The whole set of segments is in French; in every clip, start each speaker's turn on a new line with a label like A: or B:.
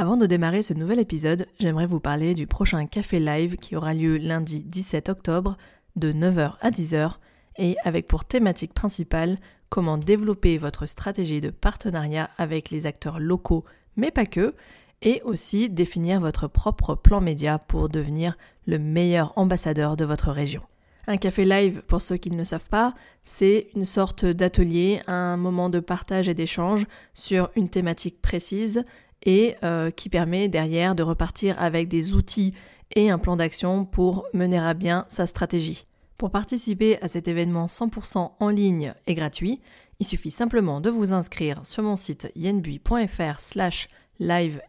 A: Avant de démarrer ce nouvel épisode, j'aimerais vous parler du prochain café live qui aura lieu lundi 17 octobre de 9h à 10h et avec pour thématique principale comment développer votre stratégie de partenariat avec les acteurs locaux, mais pas que, et aussi définir votre propre plan média pour devenir le meilleur ambassadeur de votre région. Un café live, pour ceux qui ne le savent pas, c'est une sorte d'atelier, un moment de partage et d'échange sur une thématique précise et euh, qui permet derrière de repartir avec des outils et un plan d'action pour mener à bien sa stratégie. Pour participer à cet événement 100% en ligne et gratuit, il suffit simplement de vous inscrire sur mon site yenbui.fr slash live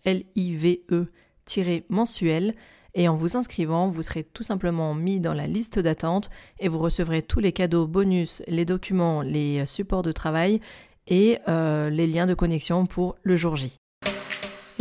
A: mensuel et en vous inscrivant, vous serez tout simplement mis dans la liste d'attente et vous recevrez tous les cadeaux bonus, les documents, les supports de travail et euh, les liens de connexion pour le jour J.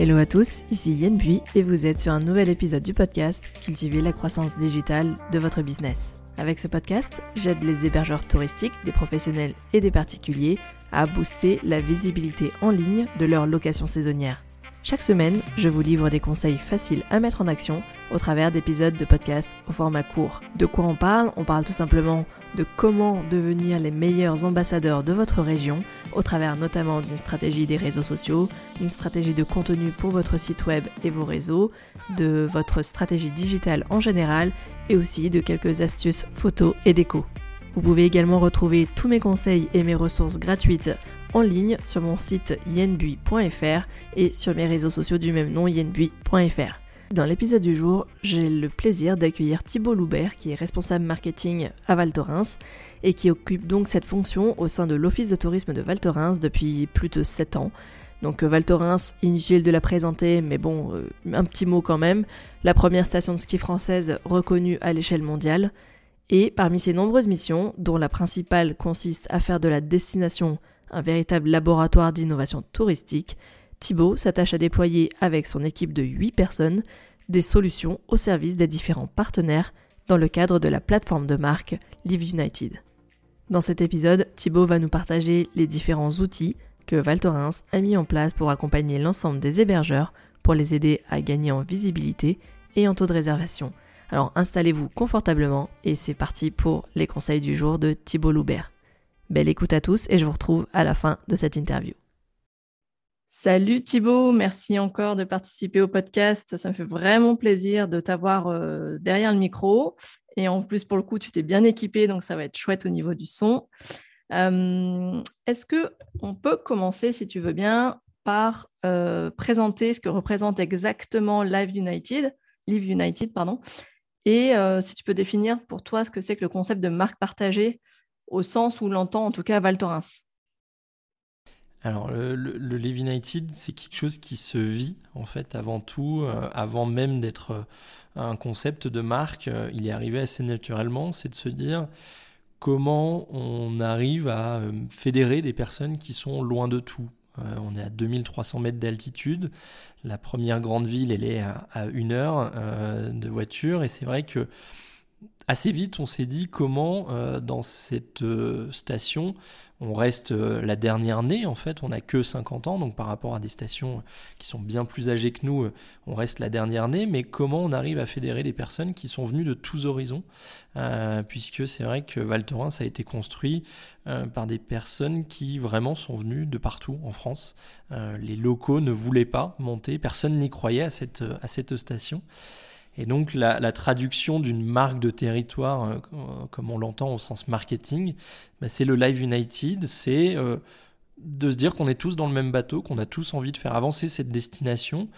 A: Hello à tous, ici Yen Bui et vous êtes sur un nouvel épisode du podcast Cultiver la croissance digitale de votre business. Avec ce podcast, j'aide les hébergeurs touristiques, des professionnels et des particuliers à booster la visibilité en ligne de leur location saisonnière. Chaque semaine, je vous livre des conseils faciles à mettre en action au travers d'épisodes de podcast au format court. De quoi on parle? On parle tout simplement de comment devenir les meilleurs ambassadeurs de votre région au travers notamment d'une stratégie des réseaux sociaux, d'une stratégie de contenu pour votre site web et vos réseaux, de votre stratégie digitale en général et aussi de quelques astuces photos et déco. Vous pouvez également retrouver tous mes conseils et mes ressources gratuites en ligne sur mon site yenbui.fr et sur mes réseaux sociaux du même nom yenbui.fr. Dans l'épisode du jour, j'ai le plaisir d'accueillir Thibault Loubert, qui est responsable marketing à Val Thorens et qui occupe donc cette fonction au sein de l'Office de tourisme de Val Thorens depuis plus de 7 ans. Donc euh, Val Thorens, inutile de la présenter, mais bon, euh, un petit mot quand même. La première station de ski française reconnue à l'échelle mondiale. Et parmi ses nombreuses missions, dont la principale consiste à faire de la destination un véritable laboratoire d'innovation touristique, Thibault s'attache à déployer avec son équipe de 8 personnes des solutions au service des différents partenaires dans le cadre de la plateforme de marque Live United. Dans cet épisode, Thibault va nous partager les différents outils que Val Thorens a mis en place pour accompagner l'ensemble des hébergeurs pour les aider à gagner en visibilité et en taux de réservation. Alors installez-vous confortablement et c'est parti pour les conseils du jour de Thibault Loubert. Belle écoute à tous et je vous retrouve à la fin de cette interview. Salut Thibaut, merci encore de participer au podcast. Ça me fait vraiment plaisir de t'avoir euh, derrière le micro. Et en plus, pour le coup, tu t'es bien équipé, donc ça va être chouette au niveau du son. Euh, est-ce que on peut commencer, si tu veux bien, par euh, présenter ce que représente exactement Live United, Live United, pardon, et si tu peux définir pour toi ce que c'est que le concept de marque partagée au sens où l'entend en tout cas Val Thorens.
B: Alors, le, le, United, c'est quelque chose qui se vit, en fait, avant tout, euh, avant même d'être euh, un concept de marque. Euh, il est arrivé assez naturellement, c'est de se dire comment on arrive à fédérer des personnes qui sont loin de tout. on est à 2300 mètres d'altitude. La première grande ville, elle est à une heure de voiture. Et c'est vrai que assez vite, on s'est dit comment, dans cette station, on reste euh, la dernière née en fait, on n'a que 50 ans, donc par rapport à des stations qui sont bien plus âgées que nous, euh, on reste la dernière née, mais comment on arrive à fédérer des personnes qui sont venues de tous horizons, euh, puisque c'est vrai que Val Thorens a été construit par des personnes qui vraiment sont venues de partout en France. les locaux ne voulaient pas monter, personne n'y croyait à cette station. Et donc la, traduction d'une marque de territoire, euh, comme on l'entend au sens marketing, bah, c'est le Live United, c'est euh, de se dire qu'on est tous dans le même bateau, qu'on a tous envie de faire avancer cette destination.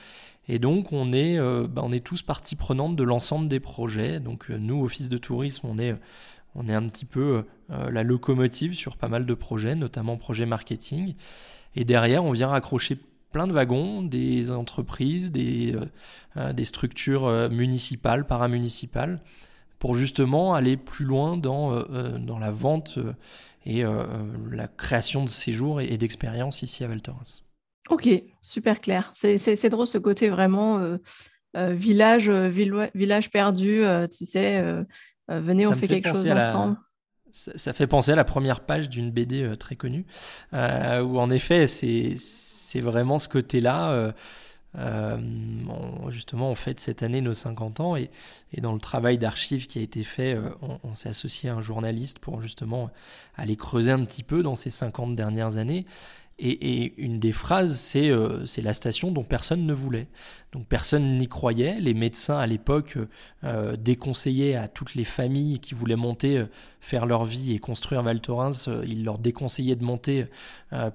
B: Et donc on est, euh, bah, on est tous partie prenante de l'ensemble des projets. Donc nous, Office de tourisme, on est, on est un petit peu la locomotive sur pas mal de projets, notamment projets marketing. Et derrière, on vient raccrocher plein de wagons, des entreprises, des, euh, euh, des structures euh, municipales, paramunicipales, pour justement aller plus loin dans, dans la vente et la création de séjours et, d'expériences ici à Val Thorens.
A: Ok, super clair. C'est drôle ce côté vraiment village, village perdu, tu sais, venez, on fait, quelque chose ensemble.
B: Ça, fait penser à la première page d'une BD très connue, où en effet, c'est c'est vraiment ce côté-là. Euh, justement, on fête cette année nos 50 ans et, dans le travail d'archives qui a été fait, on, s'est associé à un journaliste pour justement aller creuser un petit peu dans ces 50 dernières années. Et, une des phrases, euh, c'est la station dont personne ne voulait. Donc personne n'y croyait. Les médecins à l'époque euh, déconseillaient à toutes les familles qui voulaient monter, euh, faire leur vie et construire Val Thorens, ils leur déconseillaient de monter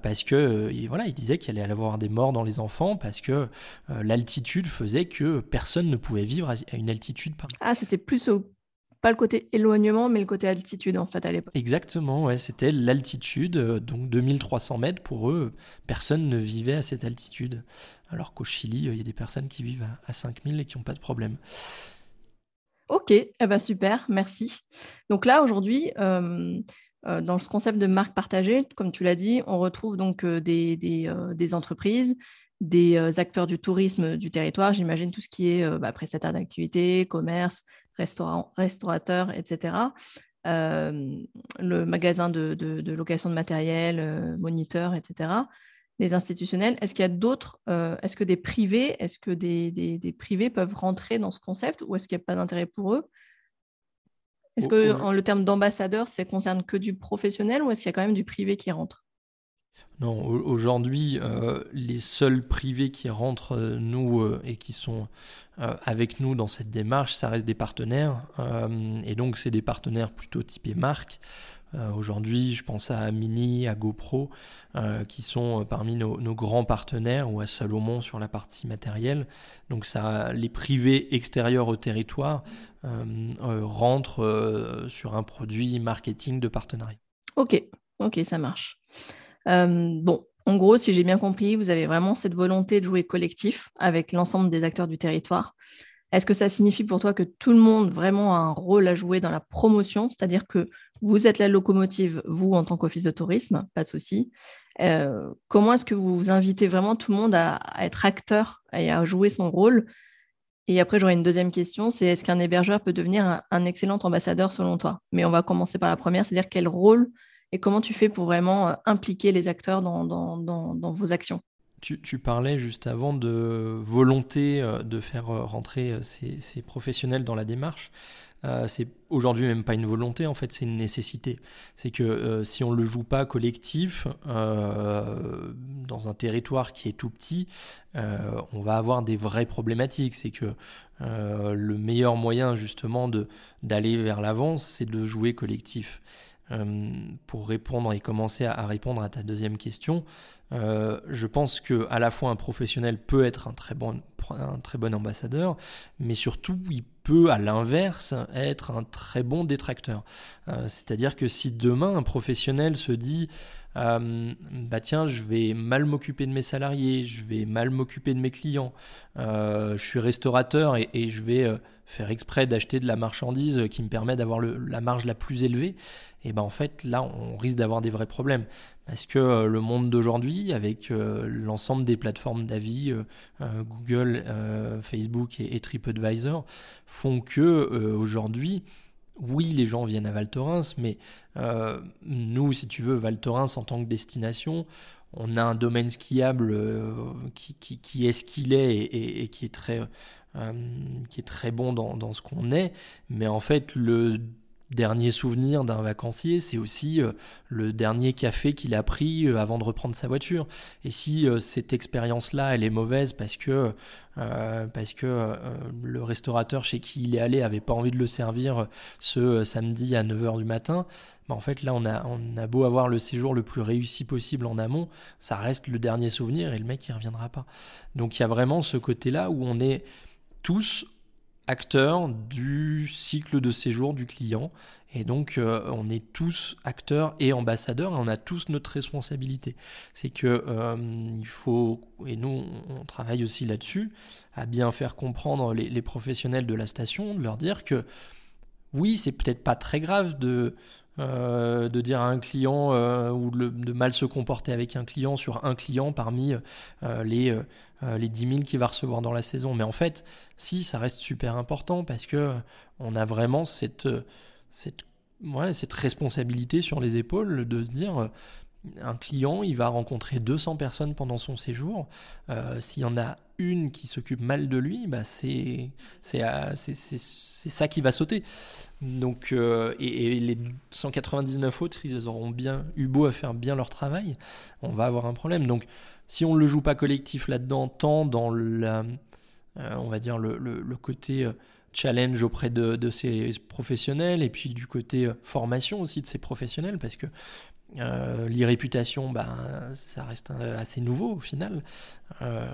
B: parce que voilà, ils disaient qu'il allait avoir des morts dans les enfants parce que l'altitude faisait que personne ne pouvait vivre à une altitude.
A: Ah, c'était plus au pas le côté éloignement, mais le côté altitude en fait à l'époque.
B: Exactement, ouais, c'était l'altitude, euh, donc 2300 mètres pour eux, personne ne vivait à cette altitude. Alors qu'au Chili, euh, il y a des personnes qui vivent à 5000 et qui n'ont pas de problème.
A: Ok, eh ben super, merci. Donc là aujourd'hui, euh, dans ce concept de marque partagée, comme tu l'as dit, on retrouve donc des, des, entreprises, des acteurs du tourisme du territoire, j'imagine tout ce qui est bah, prestataire d'activité, commerce, restaurant, restaurateur, etc. Euh, le magasin de, location de matériel, euh, moniteur, etc. Les institutionnels. Est-ce qu'il y a d'autres euh, Est-ce que des privés Est-ce que des, privés peuvent rentrer dans ce concept ou est-ce qu'il n'y a pas d'intérêt pour eux? Est-ce que en, le terme d'ambassadeur, ça concerne que du professionnel ou est-ce qu'il y a quand même du privé qui rentre?
B: Non, aujourd'hui, euh, les seuls privés qui rentrent, euh, nous, euh, et qui sont avec nous dans cette démarche, ça reste des partenaires. et donc, c'est des partenaires plutôt typés marque. aujourd'hui, je pense à Mini, à GoPro, qui sont parmi nos, grands partenaires, ou à Salomon sur la partie matérielle. Donc, ça, les privés extérieurs au territoire rentrent sur un produit marketing de partenariat.
A: Ok, ok, ça marche. Euh, bon, en gros, si j'ai bien compris, vous avez vraiment cette volonté de jouer collectif avec l'ensemble des acteurs du territoire. Est-ce que ça signifie pour toi que tout le monde vraiment a un rôle à jouer dans la promotion, c'est-à-dire que vous êtes la locomotive, vous en tant qu'office de tourisme, pas de souci. Euh, comment est-ce que vous invitez vraiment tout le monde à, être acteur et à jouer son rôle? Et après, j'aurais une deuxième question, c'est est-ce qu'un hébergeur peut devenir un, excellent ambassadeur selon toi? Mais on va commencer par la première, c'est-à-dire quel rôle et comment tu fais pour vraiment euh, impliquer les acteurs dans, vos actions?
B: Tu, parlais juste avant de volonté euh, de faire euh, rentrer ces, professionnels dans la démarche. c'est aujourd'hui même pas une volonté, en fait, c'est une nécessité. C'est que si on ne le joue pas collectif, dans un territoire qui est tout petit, on va avoir des vraies problématiques. C'est que le meilleur moyen justement d'aller vers l'avance, c'est de jouer collectif. Euh, pour répondre et commencer à, répondre à ta deuxième question, euh, je pense que à la fois un professionnel peut être un très bon, un très bon ambassadeur, mais surtout il peut à l'inverse être un très bon détracteur. Euh, c'est-à-dire que si demain un professionnel se dit bah tiens, je vais mal m'occuper de mes salariés, je vais mal m'occuper de mes clients, je suis restaurateur et, et je vais faire exprès d'acheter de la marchandise qui me permet d'avoir la marge la plus élevée, et ben en fait là on risque d'avoir des vrais problèmes parce que euh, le monde d'aujourd'hui avec euh, l'ensemble des plateformes d'avis euh, Google, Facebook et, TripAdvisor font que aujourd'hui oui, les gens viennent à Val Thorens, mais nous, si tu veux, Val Thorens en tant que destination, on a un domaine skiable qui, est ce qu'il est et, qui, est très, qui est très bon dans, dans ce qu'on est. Mais en fait, le dernier souvenir d'un vacancier, c'est aussi euh, le dernier café qu'il a pris euh, avant de reprendre sa voiture. Et si euh, cette expérience-là, elle est mauvaise parce que, parce que le restaurateur chez qui il est allé avait pas envie de le servir ce samedi à 9h du matin, bah en fait là on a, on a beau avoir le séjour le plus réussi possible en amont, ça reste le dernier souvenir et le mec il reviendra pas. Donc il y a vraiment ce côté-là où on est tous acteurs du cycle de séjour du client. Et donc, euh, on est tous acteurs et ambassadeurs, et on a tous notre responsabilité. C'est que euh, il faut, et nous, on travaille aussi là-dessus, à bien faire comprendre les, professionnels de la station, de leur dire que oui, c'est peut-être pas très grave de euh, de dire à un client ou de, mal se comporter avec un client sur un client parmi les euh, les 10 000 qu'il va recevoir dans la saison. Mais en fait, si, ça reste super important parce que euh, on a vraiment cette, euh, cette, cette responsabilité sur les épaules de se dire un client, il va rencontrer 200 personnes pendant son séjour. S'il y en a une qui s'occupe mal de lui, bah c'est ça qui va sauter. Donc, euh, et, les 199 autres, ils auront bien eu beau à faire bien leur travail, on va avoir un problème. Donc, si on ne le joue pas collectif là-dedans, tant dans la, on va dire le, le, côté challenge auprès de, de, ces professionnels et puis du côté formation aussi de ces professionnels parce que euh, L'irréputation, ben, ça reste assez nouveau au final. Euh,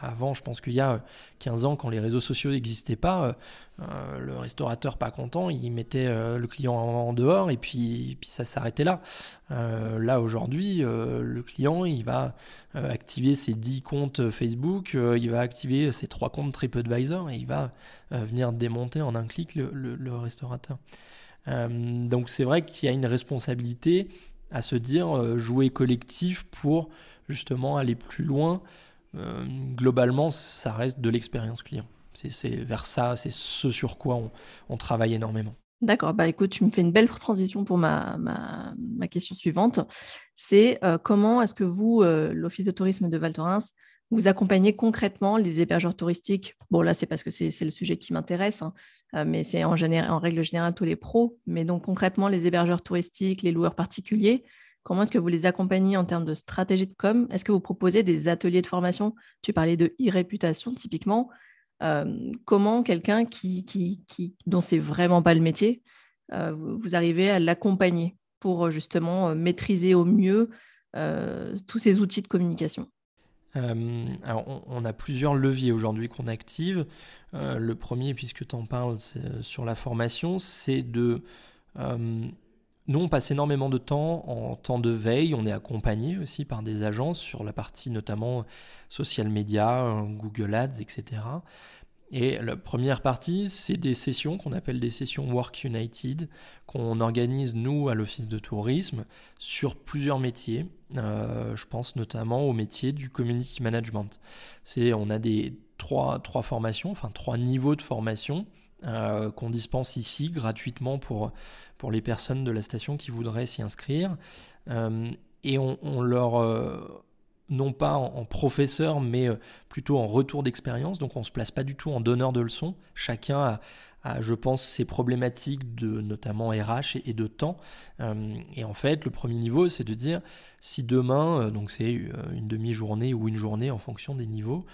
B: avant, je pense qu'il y a 15 ans, quand les réseaux sociaux n'existaient pas, euh, le restaurateur pas content, il mettait le client en, dehors et puis, puis ça s'arrêtait là. là aujourd'hui, le client, il va activer ses 10 comptes Facebook, il va activer ses 3 comptes TripAdvisor et il va venir démonter en un clic le restaurateur. Euh, donc c'est vrai qu'il y a une responsabilité à se dire euh, jouer collectif pour justement aller plus loin. Euh, globalement, ça reste de l'expérience client. C'est vers ça, c'est ce sur quoi on, travaille énormément.
A: D'accord, bah écoute, tu me fais une belle transition pour ma, ma, question suivante. C'est comment est-ce que vous, l'Office de tourisme de Val Thorens, vous accompagnez concrètement les hébergeurs touristiques. Bon, là, c'est parce que c'est le sujet qui m'intéresse, hein, euh, mais c'est en, règle générale tous les pros. Mais donc, concrètement, les hébergeurs touristiques, les loueurs particuliers, comment est-ce que vous les accompagnez en termes de stratégie de com? Est-ce que vous proposez des ateliers de formation? Tu parlais de e-réputation, typiquement. Euh, comment quelqu'un qui, qui, qui, dont c'est vraiment pas le métier, euh, vous, arrivez à l'accompagner pour justement maîtriser au mieux tous ces outils de communication?
B: Alors on, a plusieurs leviers aujourd'hui qu'on active. Euh, le premier, puisque tu en parles euh, sur la formation, c'est de... nous, on passe énormément de temps en temps de veille. On est accompagné aussi par des agences sur la partie notamment social media, Google Ads, etc. Et la première partie, c'est des sessions qu'on appelle des sessions Work United, qu'on organise nous à l'Office de tourisme sur plusieurs métiers. Euh, je pense notamment au métier du community management. C'est, on a des trois, trois formations, enfin trois niveaux de formation euh, qu'on dispense ici gratuitement pour, pour les personnes de la station qui voudraient s'y inscrire. Euh, et on, on leur non pas en, professeur, mais euh, plutôt en retour d'expérience. Donc on ne se place pas du tout en donneur de leçons. Chacun a, je pense, ses problématiques de notamment RH et, de temps. Euh, et en fait, le premier niveau, c'est de dire si demain, euh, donc c'est une demi-journée ou une journée en fonction des niveaux,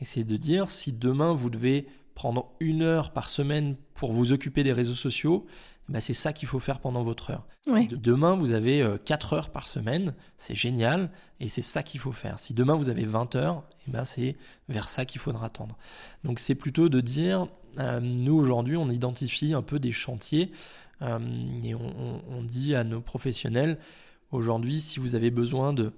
B: et c'est de dire si demain vous devez prendre une heure par semaine pour vous occuper des réseaux sociaux, bah, c'est ça qu'il faut faire pendant votre heure. Demain, vous avez 4 euh, heures par semaine, c'est génial, et c'est ça qu'il faut faire. Si demain, vous avez 20 heures, et bah, c'est vers ça qu'il faudra tendre. Donc c'est plutôt de dire, euh, nous aujourd'hui, on identifie un peu des chantiers, euh, et on, dit à nos professionnels, aujourd'hui, si vous avez besoin de,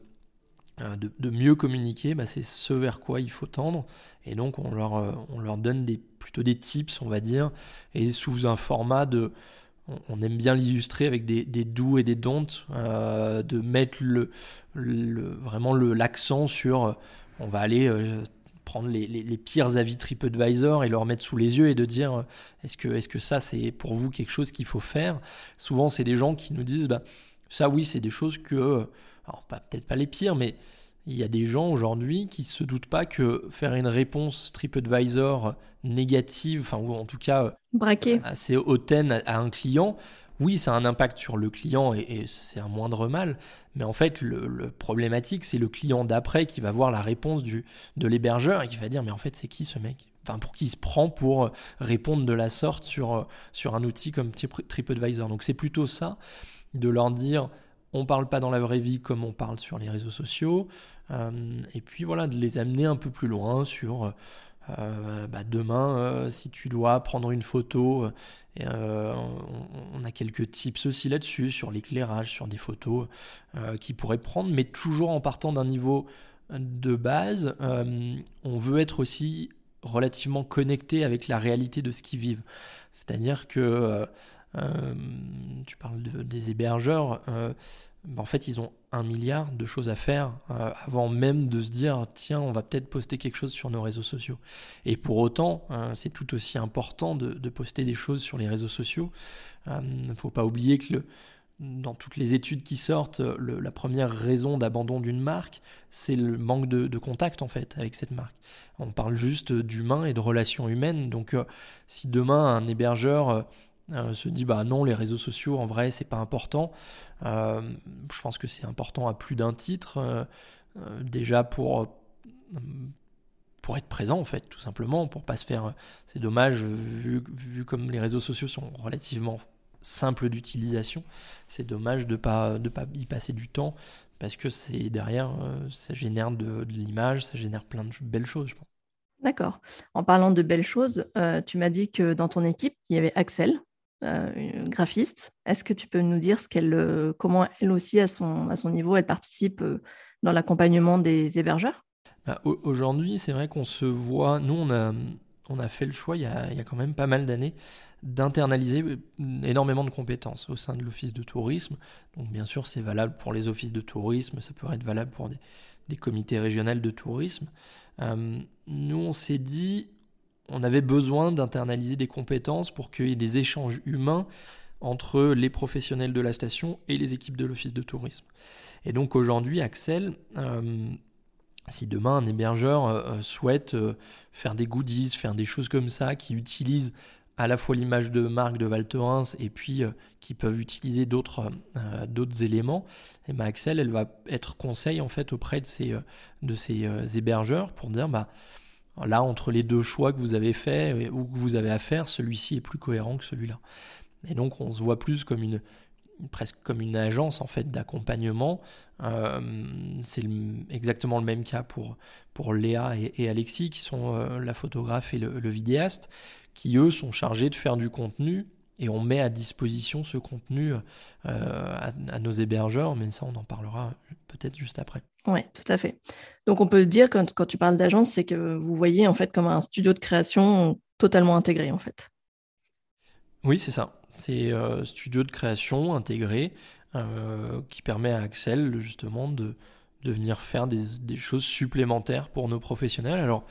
B: de, mieux communiquer, bah, c'est ce vers quoi il faut tendre. Et donc on leur, leur donne plutôt des tips, on va dire, et sous un format de on aime bien l'illustrer avec des, doux et des don'ts, euh, de mettre le, vraiment l'accent sur euh, on va aller euh, prendre les, pires avis TripAdvisor et leur mettre sous les yeux et de dire est-ce que, que ça c'est pour vous quelque chose qu'il faut faire? Souvent c'est des gens qui nous disent bah, ça oui c'est des choses que, alors peut-être pas les pires mais il y a des gens aujourd'hui qui se doutent pas que faire une réponse TripAdvisor négative, enfin ou en tout cas
A: Braqué.
B: assez hautaine à, un client, oui, ça a un impact sur le client et, c'est un moindre mal, mais en fait, le, problématique, c'est le client d'après qui va voir la réponse du, de l'hébergeur et qui va dire Mais en fait, c'est qui ce mec? Enfin, pour qui il se prend pour répondre de la sorte sur, sur un outil comme TripAdvisor. Donc, c'est plutôt ça, de leur dire on parle pas dans la vraie vie comme on parle sur les réseaux sociaux. Euh, et puis voilà, de les amener un peu plus loin sur euh, bah, demain, euh, si tu dois prendre une photo, on, a quelques tips aussi là-dessus, sur l'éclairage, sur des photos qu'ils pourraient prendre, mais toujours en partant d'un niveau de base. on veut être aussi relativement connecté avec la réalité de ce qu'ils vivent. C'est-à-dire que tu parles des hébergeurs bah, en fait, ils ont un milliard de choses à faire euh, avant même de se dire tiens, on va peut-être poster quelque chose sur nos réseaux sociaux. Et pour autant, euh, c'est tout aussi important de, poster des choses sur les réseaux sociaux. Il euh, ne faut pas oublier que dans toutes les études qui sortent, la première raison d'abandon d'une marque, c'est le manque de, contact en fait avec cette marque. On parle juste d'humain et de relations humaines. Donc, euh, si demain un hébergeur euh, euh, se dit bah non, les réseaux sociaux en vrai c'est pas important, je pense que c'est important à plus d'un titre. déjà pour pour être présent en fait, tout simplement, pour pas se faire. C'est dommage vu, vu comme les réseaux sociaux sont relativement simple d'utilisation. C'est dommage de pas, de pas y passer du temps parce que c'est derrière, euh, ça génère de, l'image, ça génère plein de belles choses, je pense.
A: D'accord. En parlant de belles choses, euh, tu m'as dit que dans ton équipe, il y avait Axel, euh, graphiste. Est-ce que tu peux nous dire ce qu'elle, comment elle aussi, à son, à son niveau, elle participe dans l'accompagnement des hébergeurs?
B: Bah, Aujourd'hui, c'est vrai qu'on se voit, nous, on a, on a fait le choix, il y a, il y a quand même pas mal d'années, d'internaliser énormément de compétences au sein de l'office de tourisme. Donc bien sûr, c'est valable pour les offices de tourisme, ça peut être valable pour des, comités régionaux de tourisme. Euh, nous, on s'est dit, on avait besoin d'internaliser des compétences pour qu'il y ait des échanges humains entre les professionnels de la station et les équipes de l'office de tourisme. Et donc aujourd'hui, Axel, euh, si demain un hébergeur euh, souhaite faire des goodies, faire des choses comme ça, qui utilisent à la fois l'image de marque de Val Thorens et puis euh, qui peuvent utiliser d'autres euh, éléments, et ben Axel, elle va être conseil en fait auprès de euh, de hébergeurs pour dire bah là entre les deux choix que vous avez fait ou que vous avez à faire, celui-ci est plus cohérent que celui-là. Et donc on se voit plus comme une presque comme une agence en fait d'accompagnement. c'est exactement le même cas pour, Léa et, Alexis qui sont la photographe et le vidéaste qui eux sont chargés de faire du contenu et on met à disposition ce contenu euh, à, nos hébergeurs, mais ça on en parlera peut-être juste après.
A: Oui, tout à fait. Donc on peut dire quand, quand tu parles d'agence, c'est que vous voyez en fait comme un studio de création totalement intégré en fait.
B: Oui, c'est ça. C'est euh, studio de création intégré euh, qui permet à Axel justement de, venir faire des, des, choses supplémentaires pour nos professionnels. Alors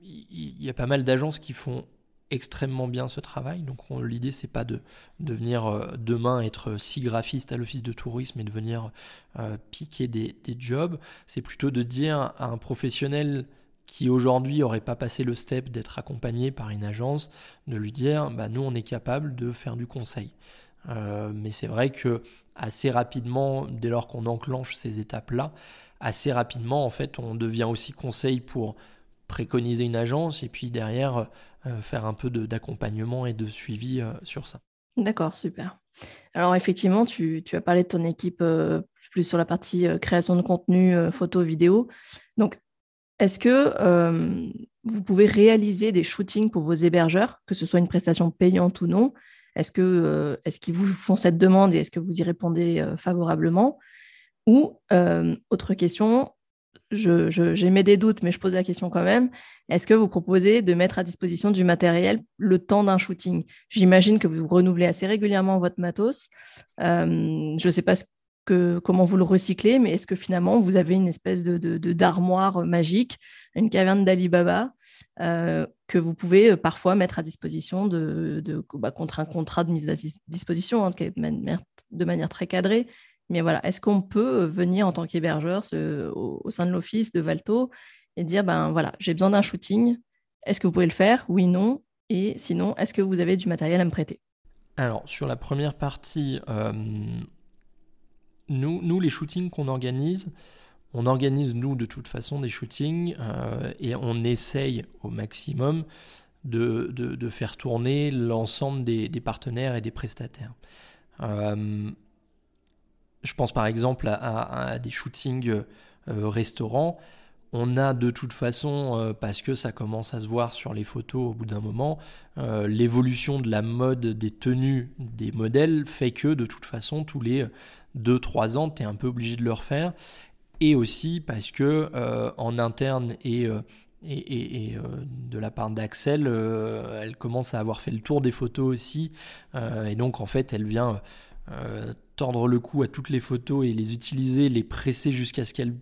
B: il y a pas mal d'agences qui font extrêmement bien ce travail. Donc l'idée c'est pas de, venir euh, demain être si graphiste à l'office de tourisme et de venir euh, piquer des, jobs. C'est plutôt de dire à un professionnel qui aujourd'hui aurait pas passé le step d'être accompagné par une agence, de lui dire bah nous on est capable de faire du conseil. Euh, mais c'est vrai que assez rapidement, dès lors qu'on enclenche ces étapes-là, assez rapidement en fait on devient aussi conseil pour préconiser une agence et puis derrière euh, faire un peu d'accompagnement et de suivi euh, sur ça.
A: D'accord, super. Alors effectivement, tu, as parlé de ton équipe euh, plus sur la partie création de contenu, photo, vidéo. Donc, est-ce que vous pouvez réaliser des shootings pour vos hébergeurs, que ce soit une prestation payante ou non? Est-ce que est-ce qu'ils vous font cette demande et est-ce que vous y répondez favorablement? Ou autre question, j'ai des doutes, mais je pose la question quand même. Est-ce que vous proposez de mettre à disposition du matériel le temps d'un shooting? J'imagine que vous renouvelez assez régulièrement votre matos. Euh, je ne sais pas comment vous le recyclez, mais est-ce que finalement vous avez une espèce de, d'armoire magique, une caverne d'Alibaba euh, que vous pouvez euh, parfois mettre à disposition de, bah, contre un contrat de mise à disposition hein, de manière très cadrée? Mais voilà, est-ce qu'on peut venir en tant qu'hébergeur au, sein de l'office de Valto et dire, ben voilà, j'ai besoin d'un shooting, est-ce que vous pouvez le faire? Oui, non. Et sinon, est-ce que vous avez du matériel à me prêter?
B: Alors, sur la première partie, euh, nous, les shootings qu'on organise, on organise, nous, de toute façon, des shootings euh, et on essaye au maximum de, faire tourner l'ensemble des, partenaires et des prestataires. Euh, je pense par exemple à, des shootings euh, restaurants. On a de toute façon, euh, parce que ça commence à se voir sur les photos au bout d'un moment, euh, l'évolution de la mode des tenues des modèles fait que de toute façon, tous les 2-3 ans, tu es un peu obligé de le refaire. Et aussi parce que en interne et, de la part d'Axel, elle commence à avoir fait le tour des photos aussi. et donc en fait, elle vient euh, tordre le cou à toutes les photos et les utiliser, les presser jusqu'à ce qu'elle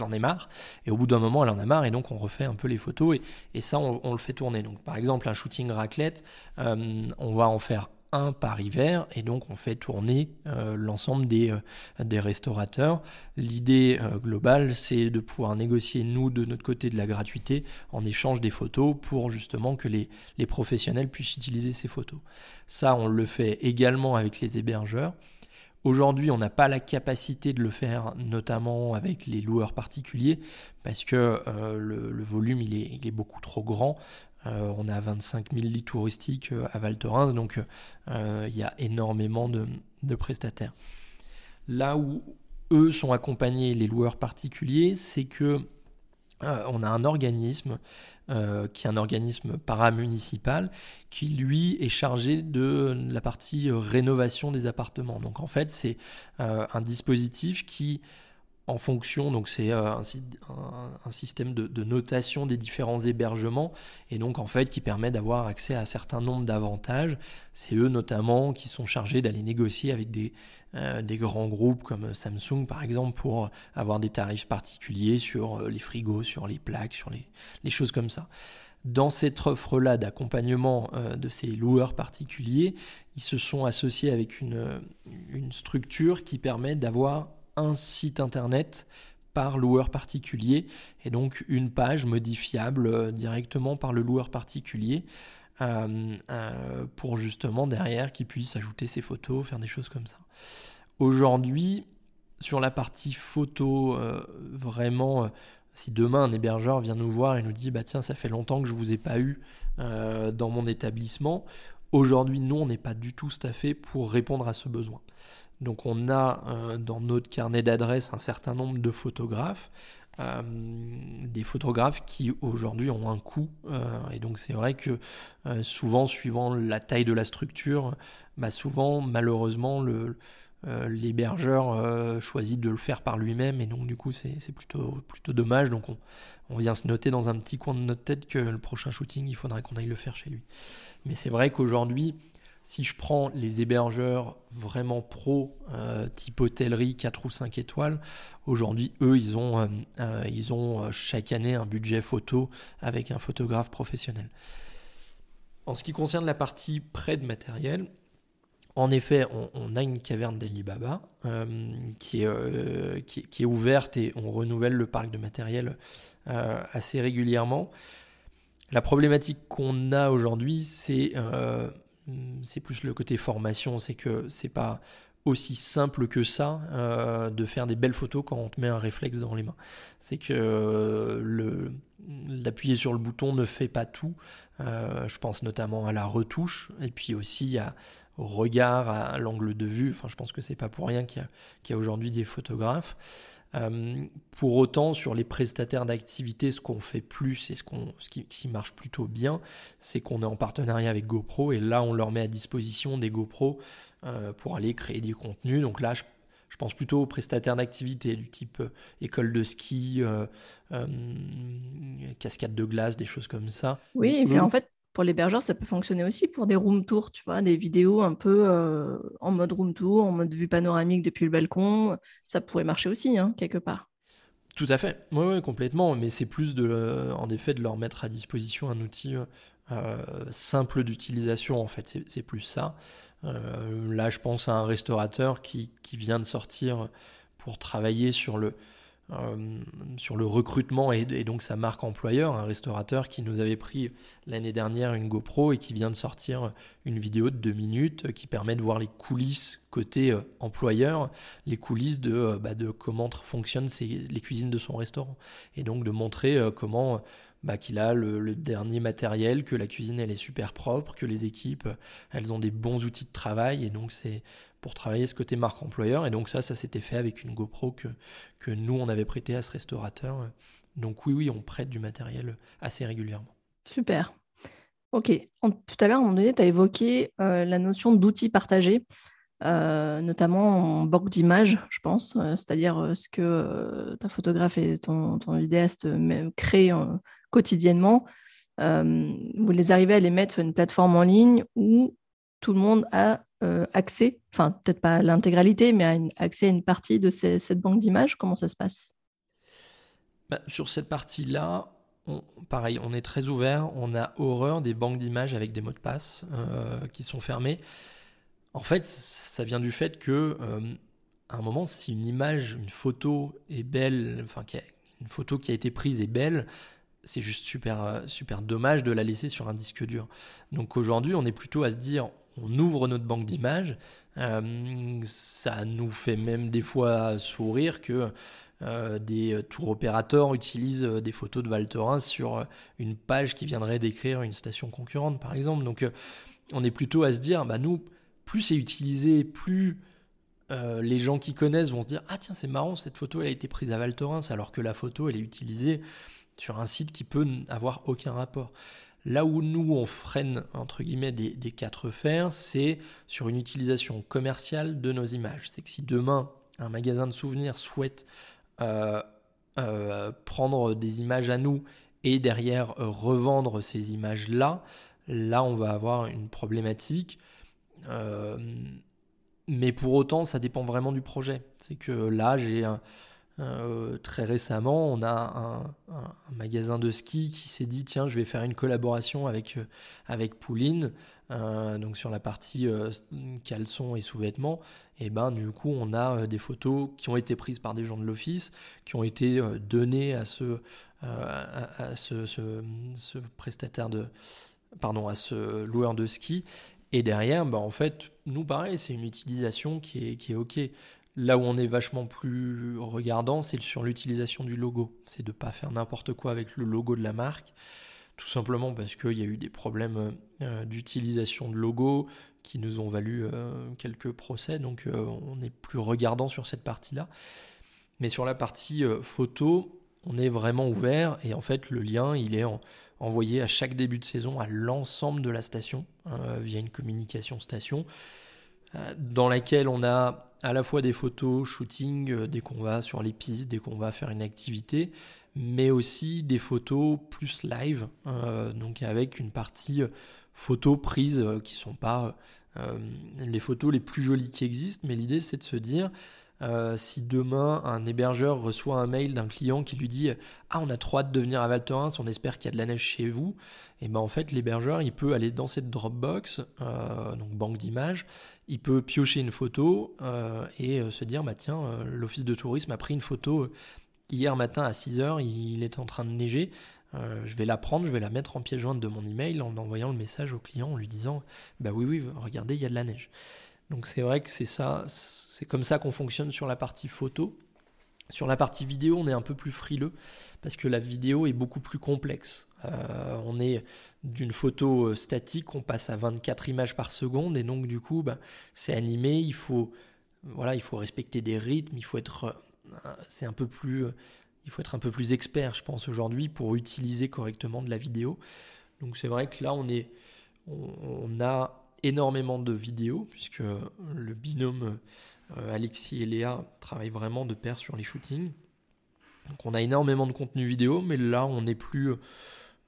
B: en ait marre. Et au bout d'un moment, elle en a marre et donc on refait un peu les photos et, ça, on, le fait tourner. Donc par exemple, un shooting raclette, euh, on va en faire un par hiver et donc on fait tourner euh, l'ensemble des, euh, des restaurateurs. L'idée globale c'est de pouvoir négocier nous de notre côté de la gratuité en échange des photos pour justement que les professionnels puissent utiliser ces photos. Ça on le fait également avec les hébergeurs. Aujourd'hui, on n'a pas la capacité de le faire, notamment avec les loueurs particuliers, parce que le, volume il est, beaucoup trop grand. Euh, on a 25 000 lits touristiques euh, à Val Thorens, donc euh, il y a énormément de, prestataires. Là où eux sont accompagnés, les loueurs particuliers, c'est que on a un organisme qui est un organisme paramunicipal qui lui est chargé de la partie rénovation des appartements. Donc en fait c'est un dispositif qui en fonction, donc c'est euh, un, système de, notation des différents hébergements et donc en fait qui permet d'avoir accès à un certain nombre d'avantages. C'est eux notamment qui sont chargés d'aller négocier avec des, euh, grands groupes comme Samsung par exemple pour avoir des tarifs particuliers sur euh, les frigos, sur les plaques, sur les, les choses comme ça. Dans cette offre-là d'accompagnement de ces loueurs particuliers, ils se sont associés avec une, une structure qui permet d'avoir un site internet par loueur particulier et donc une page modifiable euh, directement par le loueur particulier euh, euh, pour justement derrière qu'il puisse ajouter ses photos, faire des choses comme ça. Aujourd'hui, sur la partie photo, vraiment, si demain un hébergeur vient nous voir et nous dit bah tiens ça fait longtemps que je vous ai pas eu dans mon établissement, aujourd'hui nous on n'est pas du tout staffé pour répondre à ce besoin. Donc on a euh, dans notre carnet d'adresses un certain nombre de photographes, euh, des photographes qui aujourd'hui ont un coût. Euh, et donc c'est vrai que souvent, suivant la taille de la structure, bah souvent malheureusement l'hébergeur choisit de le faire par lui-même et donc du coup c'est, plutôt, dommage. Donc on, on, vient se noter dans un petit coin de notre tête que le prochain shooting, il faudrait qu'on aille le faire chez lui. Mais c'est vrai qu'aujourd'hui, si je prends les hébergeurs vraiment pro, euh, type hôtellerie 4 ou 5 étoiles, aujourd'hui, eux, ils ont, euh, euh, ils ont chaque année un budget photo avec un photographe professionnel. En ce qui concerne la partie prêt de matériel, en effet, on, a une caverne d'Alibaba qui, est, qui, qui, est ouverte et on renouvelle le parc de matériel assez régulièrement. La problématique qu'on a aujourd'hui, c'est c'est plus le côté formation, c'est que c'est pas aussi simple que ça euh, de faire des belles photos quand on te met un réflexe dans les mains. C'est que euh, le d'appuyer sur le bouton ne fait pas tout. Euh, je pense notamment à la retouche et puis aussi à, au regard, à, l'angle de vue. Enfin, je pense que c'est pas pour rien qu'il y a aujourd'hui des photographes. Euh, pour autant, sur les prestataires d'activité, ce qu'on fait plus et ce, qu'on, ce qui, marche plutôt bien, c'est qu'on est en partenariat avec GoPro et là, on leur met à disposition des GoPro euh, pour aller créer du contenu. Donc là, je, pense plutôt aux prestataires d'activité du type euh, école de ski, cascade de glace, des choses comme ça.
A: Oui, et puis en fait, pour l'hébergeur, ça peut fonctionner aussi pour des room tours, tu vois, des vidéos un peu euh, en mode room tour, en mode vue panoramique depuis le balcon. Ça pourrait marcher aussi, hein, quelque part.
B: Tout à fait, oui, complètement. Mais c'est plus de, euh, en effet, de leur mettre à disposition un outil euh, simple d'utilisation, en fait. C'est plus ça. là, je pense à un restaurateur qui vient de sortir pour travailler sur le, euh, sur le recrutement et, donc sa marque employeur, un restaurateur qui nous avait pris l'année dernière une GoPro et qui vient de sortir une vidéo de deux minutes qui permet de voir les coulisses côté euh, employeur, les coulisses de, euh, bah, de comment fonctionnent les cuisines de son restaurant. Et donc de montrer comment bah, qu'il a le, dernier matériel, que la cuisine elle est super propre, que les équipes elles ont des bons outils de travail. Et donc c'est pour travailler ce côté marque employeur et donc ça ça s'était fait avec une GoPro que, que nous on avait prêté à ce restaurateur. Donc oui oui on prête du matériel assez régulièrement.
A: Super. Ok. tout à l'heure, donné, tu as évoqué euh, la notion d'outils partagés, euh, notamment en banque d'images, je pense, euh, c'est-à-dire ce que ta photographe et ton, ton vidéaste créent quotidiennement, vous les arrivez à les mettre sur une plateforme en ligne où tout le monde a euh, accès, enfin peut-être pas l'intégralité, mais a accès à une partie de cette banque d'images Comment ça se passe?
B: Bah, Sur cette partie-là, pareil, on est très ouvert, on a horreur des banques d'images avec des mots de passe euh, qui sont fermés. En fait, ça vient du fait que à un moment, si une image, une photo est belle, enfin, une photo qui a été prise est belle, c'est juste super, euh, super dommage de la laisser sur un disque dur. Donc aujourd'hui, on est plutôt à se dire, on ouvre notre banque d'images. Euh, ça nous fait même des fois sourire que euh, des tours opérateurs utilisent des photos de Val sur une page qui viendrait décrire une station concurrente, par exemple. Donc on est plutôt à se dire, bah nous, plus c'est utilisé, plus euh, les gens qui connaissent vont se dire Ah, tiens, c'est marrant, cette photo, elle a été prise à Val Thorens, alors que la photo, elle est utilisée sur un site qui peut n'avoir aucun rapport. Là où nous, on freine, entre guillemets, des, quatre fers, c'est sur une utilisation commerciale de nos images. C'est que si demain, un magasin de souvenirs souhaite euh, euh, prendre des images à nous et derrière revendre ces images-là, là, on va avoir une problématique. Mais pour autant, ça dépend vraiment du projet. C'est que là, j'ai euh, très récemment, on a un, magasin de ski qui s'est dit tiens, je vais faire une collaboration avec, euh, avec Pouline, euh, donc sur la partie caleçon et sous-vêtements. Et ben, du coup, on a des photos qui ont été prises par des gens de l'office, qui ont été données à ce, à, ce, prestataire de. Pardon, à ce loueur de ski et derrière, bah, en fait, nous, pareil, c'est une utilisation qui est, qui est OK. Là où on est vachement plus regardant, c'est sur l'utilisation du logo. C'est de ne pas faire n'importe quoi avec le logo de la marque. Tout simplement parce qu'il y a eu des problèmes euh, d'utilisation de logo qui nous ont valu euh, quelques procès. Donc euh, on est plus regardant sur cette partie-là. Mais sur la partie photo, on est vraiment ouvert. Et en fait, le lien, il est en, envoyé à chaque début de saison à l'ensemble de la station via une communication station dans laquelle on a à la fois des photos shooting euh, dès qu'on va sur les pistes, dès qu'on va faire une activité, mais aussi des photos plus live, donc avec une partie photos prises qui sont pas les photos les plus jolies qui existent, mais l'idée c'est de se dire euh, si demain un hébergeur reçoit un mail d'un client qui lui dit Ah, on a trop hâte de venir à Val on espère qu'il y a de la neige chez vous, et ben en fait l'hébergeur il peut aller dans cette Dropbox, euh, donc banque d'images, il peut piocher une photo euh, et se dire Bah tiens, l'office de tourisme a pris une photo hier matin à 6h, il, est en train de neiger. je vais la prendre, je vais la mettre en pièce jointe de mon email en envoyant le message au client en lui disant Bah oui, oui, regardez, il y a de la neige. Donc c'est vrai que c'est ça, c'est comme ça qu'on fonctionne sur la partie photo. Sur la partie vidéo, on est un peu plus frileux parce que la vidéo est beaucoup plus complexe. Euh, on est d'une photo euh, statique, on passe à 24 images par seconde et donc du coup, bah, c'est animé. Il faut, voilà, il faut respecter des rythmes. Il faut être, euh, c'est un peu plus, il faut être un peu plus expert, je pense aujourd'hui, pour utiliser correctement de la vidéo. Donc c'est vrai que là, on est, on a énormément de vidéos, puisque le binôme euh, Alexis et Léa travaillent vraiment de pair sur les shootings. Donc on a énormément de contenu vidéo, mais là on n'est plus, euh,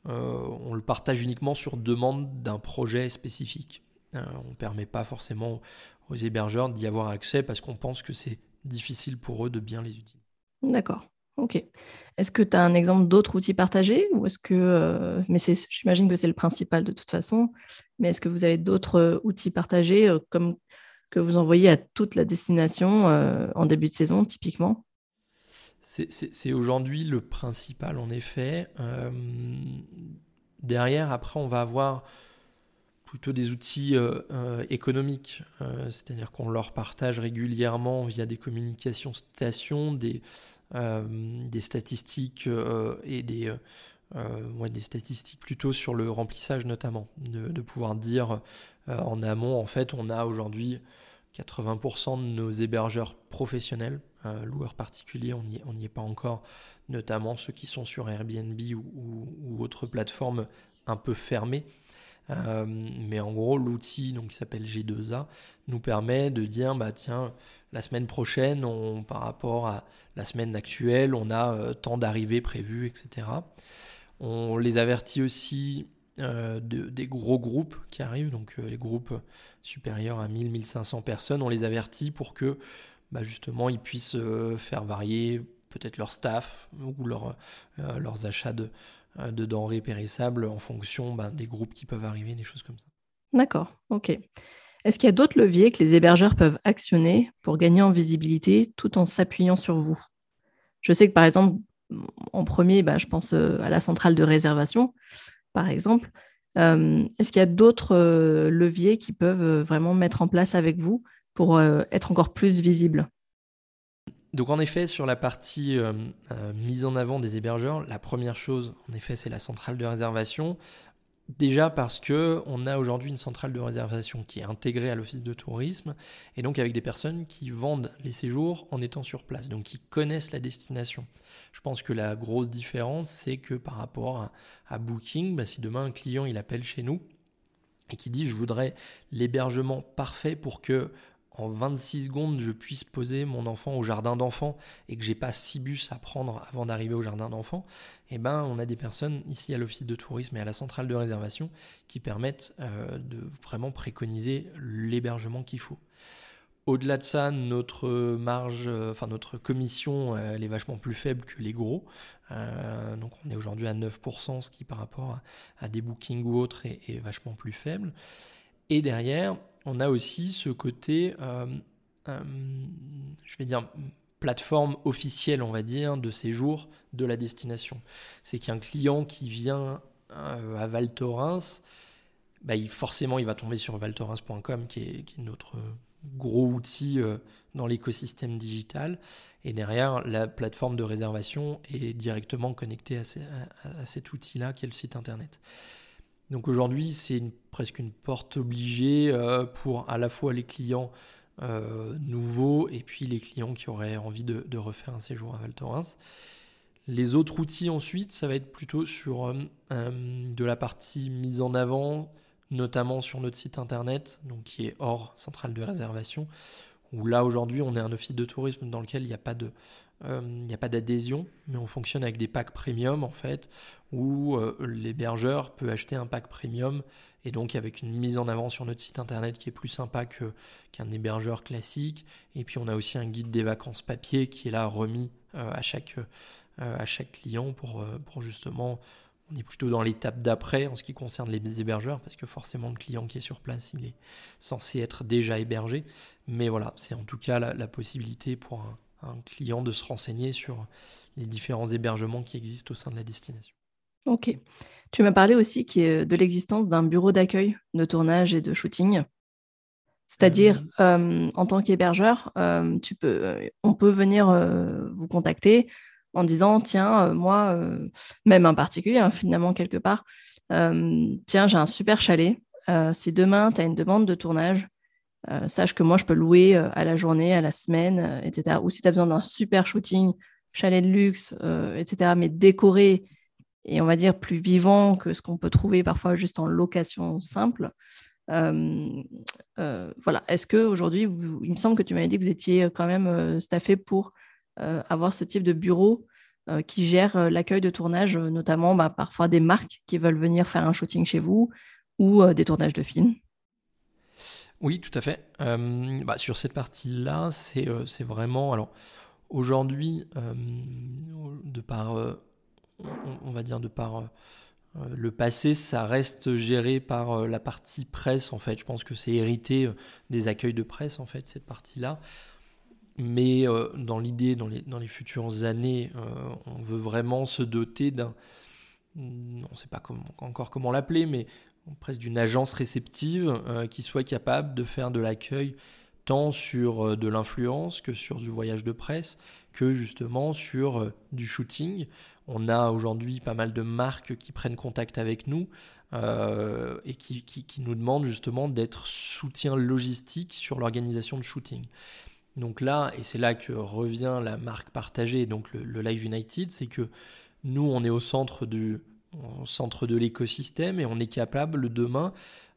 B: on le partage uniquement sur demande d'un projet spécifique. Euh, on ne permet pas forcément aux hébergeurs d'y avoir accès parce qu'on pense que c'est difficile pour eux de bien les utiliser.
A: D'accord. Ok. Est-ce que tu as un exemple d'autres outils partagés ou est-ce que, euh, mais j'imagine que c'est le principal de toute façon, mais est-ce que vous avez d'autres euh, outils partagés euh, comme que vous envoyez à toute la destination en début de saison typiquement?
B: C'est aujourd'hui le principal en effet. derrière, après, on va avoir plutôt des outils économiques, c'est-à-dire qu'on leur partage régulièrement via des communications stations, des euh, des statistiques euh, et des, euh, des statistiques plutôt sur le remplissage notamment, de, pouvoir dire en amont, en fait, on a aujourd'hui 80% de nos hébergeurs professionnels, loueurs particuliers, on n'y est pas encore, notamment ceux qui sont sur Airbnb ou autres plateformes un peu fermées. Mais en gros, l'outil donc, qui s'appelle G2A nous permet de dire bah, tiens, la semaine prochaine, on, par rapport à la semaine actuelle, on a euh, tant d'arrivées prévues, etc. On les avertit aussi euh, de, des gros groupes qui arrivent, donc euh, les groupes supérieurs à 1000-1500 personnes, on les avertit pour que bah, justement ils puissent faire varier peut-être leur staff ou leur, leurs achats de, de, denrées périssables en fonction bah, des groupes qui peuvent arriver, des choses comme ça.
A: D'accord, ok. Est-ce qu'il y a d'autres leviers que les hébergeurs peuvent actionner pour gagner en visibilité tout en s'appuyant sur vous? Je sais que par exemple, en premier, bah, je pense euh, à la centrale de réservation, par exemple. Euh, est-ce qu'il y a d'autres euh, leviers qui peuvent vraiment mettre en place avec vous pour être encore plus visible?
B: Donc en effet, sur la partie mise en avant des hébergeurs, la première chose, en effet, c'est la centrale de réservation. Déjà parce que on a aujourd'hui une centrale de réservation qui est intégrée à l'office de tourisme et donc avec des personnes qui vendent les séjours en étant sur place, donc qui connaissent la destination. Je pense que la grosse différence, c'est que par rapport à, Booking, bah, si demain un client il appelle chez nous et qui dit je voudrais l'hébergement parfait pour que en 26 secondes, je puisse poser mon enfant au jardin d'enfants et que j'ai pas six bus à prendre avant d'arriver au jardin d'enfants, eh ben, on a des personnes ici à l'office de tourisme et à la centrale de réservation qui permettent euh, de vraiment préconiser l'hébergement qu'il faut. Au-delà de ça, notre marge, euh, enfin notre commission, elle est vachement plus faible que les gros. Euh, donc on est aujourd'hui à 9%, ce qui par rapport à, des bookings ou autres est vachement plus faible. Et derrière, on a aussi ce côté, euh, euh, je vais dire, plateforme officielle, on va dire, de séjour de la destination. C'est qu'un client qui vient euh, à Val Thorens, bah, forcément, il va tomber sur valtorens.com, qui est, qui est, notre gros outil dans l'écosystème digital. Et derrière, la plateforme de réservation est directement connectée à cet outil-là, qui est le site internet. Donc aujourd'hui, c'est presque une porte obligée euh, pour à la fois les clients euh, nouveaux et puis les clients qui auraient envie de, refaire un séjour à Val Thorens. Les autres outils ensuite, ça va être plutôt sur euh, de la partie mise en avant, notamment sur notre site internet, donc qui est hors centrale de réservation, où là aujourd'hui on est un office de tourisme dans lequel il n'y a pas de, euh, il n'y a pas d'adhésion, mais on fonctionne avec des packs premium en fait, où euh, l'hébergeur peut acheter un pack premium et donc avec une mise en avant sur notre site internet qui est plus sympa qu'un hébergeur classique. Et puis on a aussi un guide des vacances papier qui est là remis euh, à, chaque, à chaque client pour, pour justement on est plutôt dans l'étape d'après en ce qui concerne les hébergeurs, parce que forcément le client qui est sur place, il est censé être déjà hébergé. Mais voilà, c'est en tout cas la, la possibilité pour un, un client de se renseigner sur les différents hébergements qui existent au sein de la destination.
A: Ok. Tu m'as parlé aussi de l'existence d'un bureau d'accueil de tournage et de shooting. C'est-à-dire, euh, euh, en tant qu'hébergeur, euh, on peut venir vous contacter en disant, tiens, moi, même un particulier, hein, finalement, quelque part, tiens, j'ai un super chalet. si demain, tu as une demande de tournage, euh, sache que moi, je peux louer euh, à la journée, à la semaine, euh, etc. Ou si tu as besoin d'un super shooting, chalet de luxe, etc., mais décoré et on va dire plus vivant que ce qu'on peut trouver parfois juste en location simple. voilà. Est-ce que aujourd'hui, il me semble que tu m'avais dit que vous étiez quand même staffé pour avoir ce type de bureau qui gère l'accueil de tournage, notamment bah, parfois des marques qui veulent venir faire un shooting chez vous ou des tournages de films.
B: Oui, tout à fait. Euh, bah, sur cette partie-là, c'est euh, vraiment. Alors, aujourd'hui, euh, de par. On, va dire de par. le passé, ça reste géré par la partie presse, en fait. Je pense que c'est hérité des accueils de presse, en fait, cette partie-là. Mais dans l'idée, dans les, dans les futures années, on veut vraiment se doter d'un. On ne sait pas encore comment l'appeler, mais presque d'une agence réceptive euh, qui soit capable de faire de l'accueil tant sur euh, de l'influence que sur du voyage de presse, que justement sur euh, du shooting. On a aujourd'hui pas mal de marques qui prennent contact avec nous et qui, qui, nous demandent justement d'être soutien logistique sur l'organisation de shooting. Donc là, et c'est là que revient la marque partagée, donc le Live United, c'est que nous, on est au centre du, au centre de l'écosystème et on est capable demain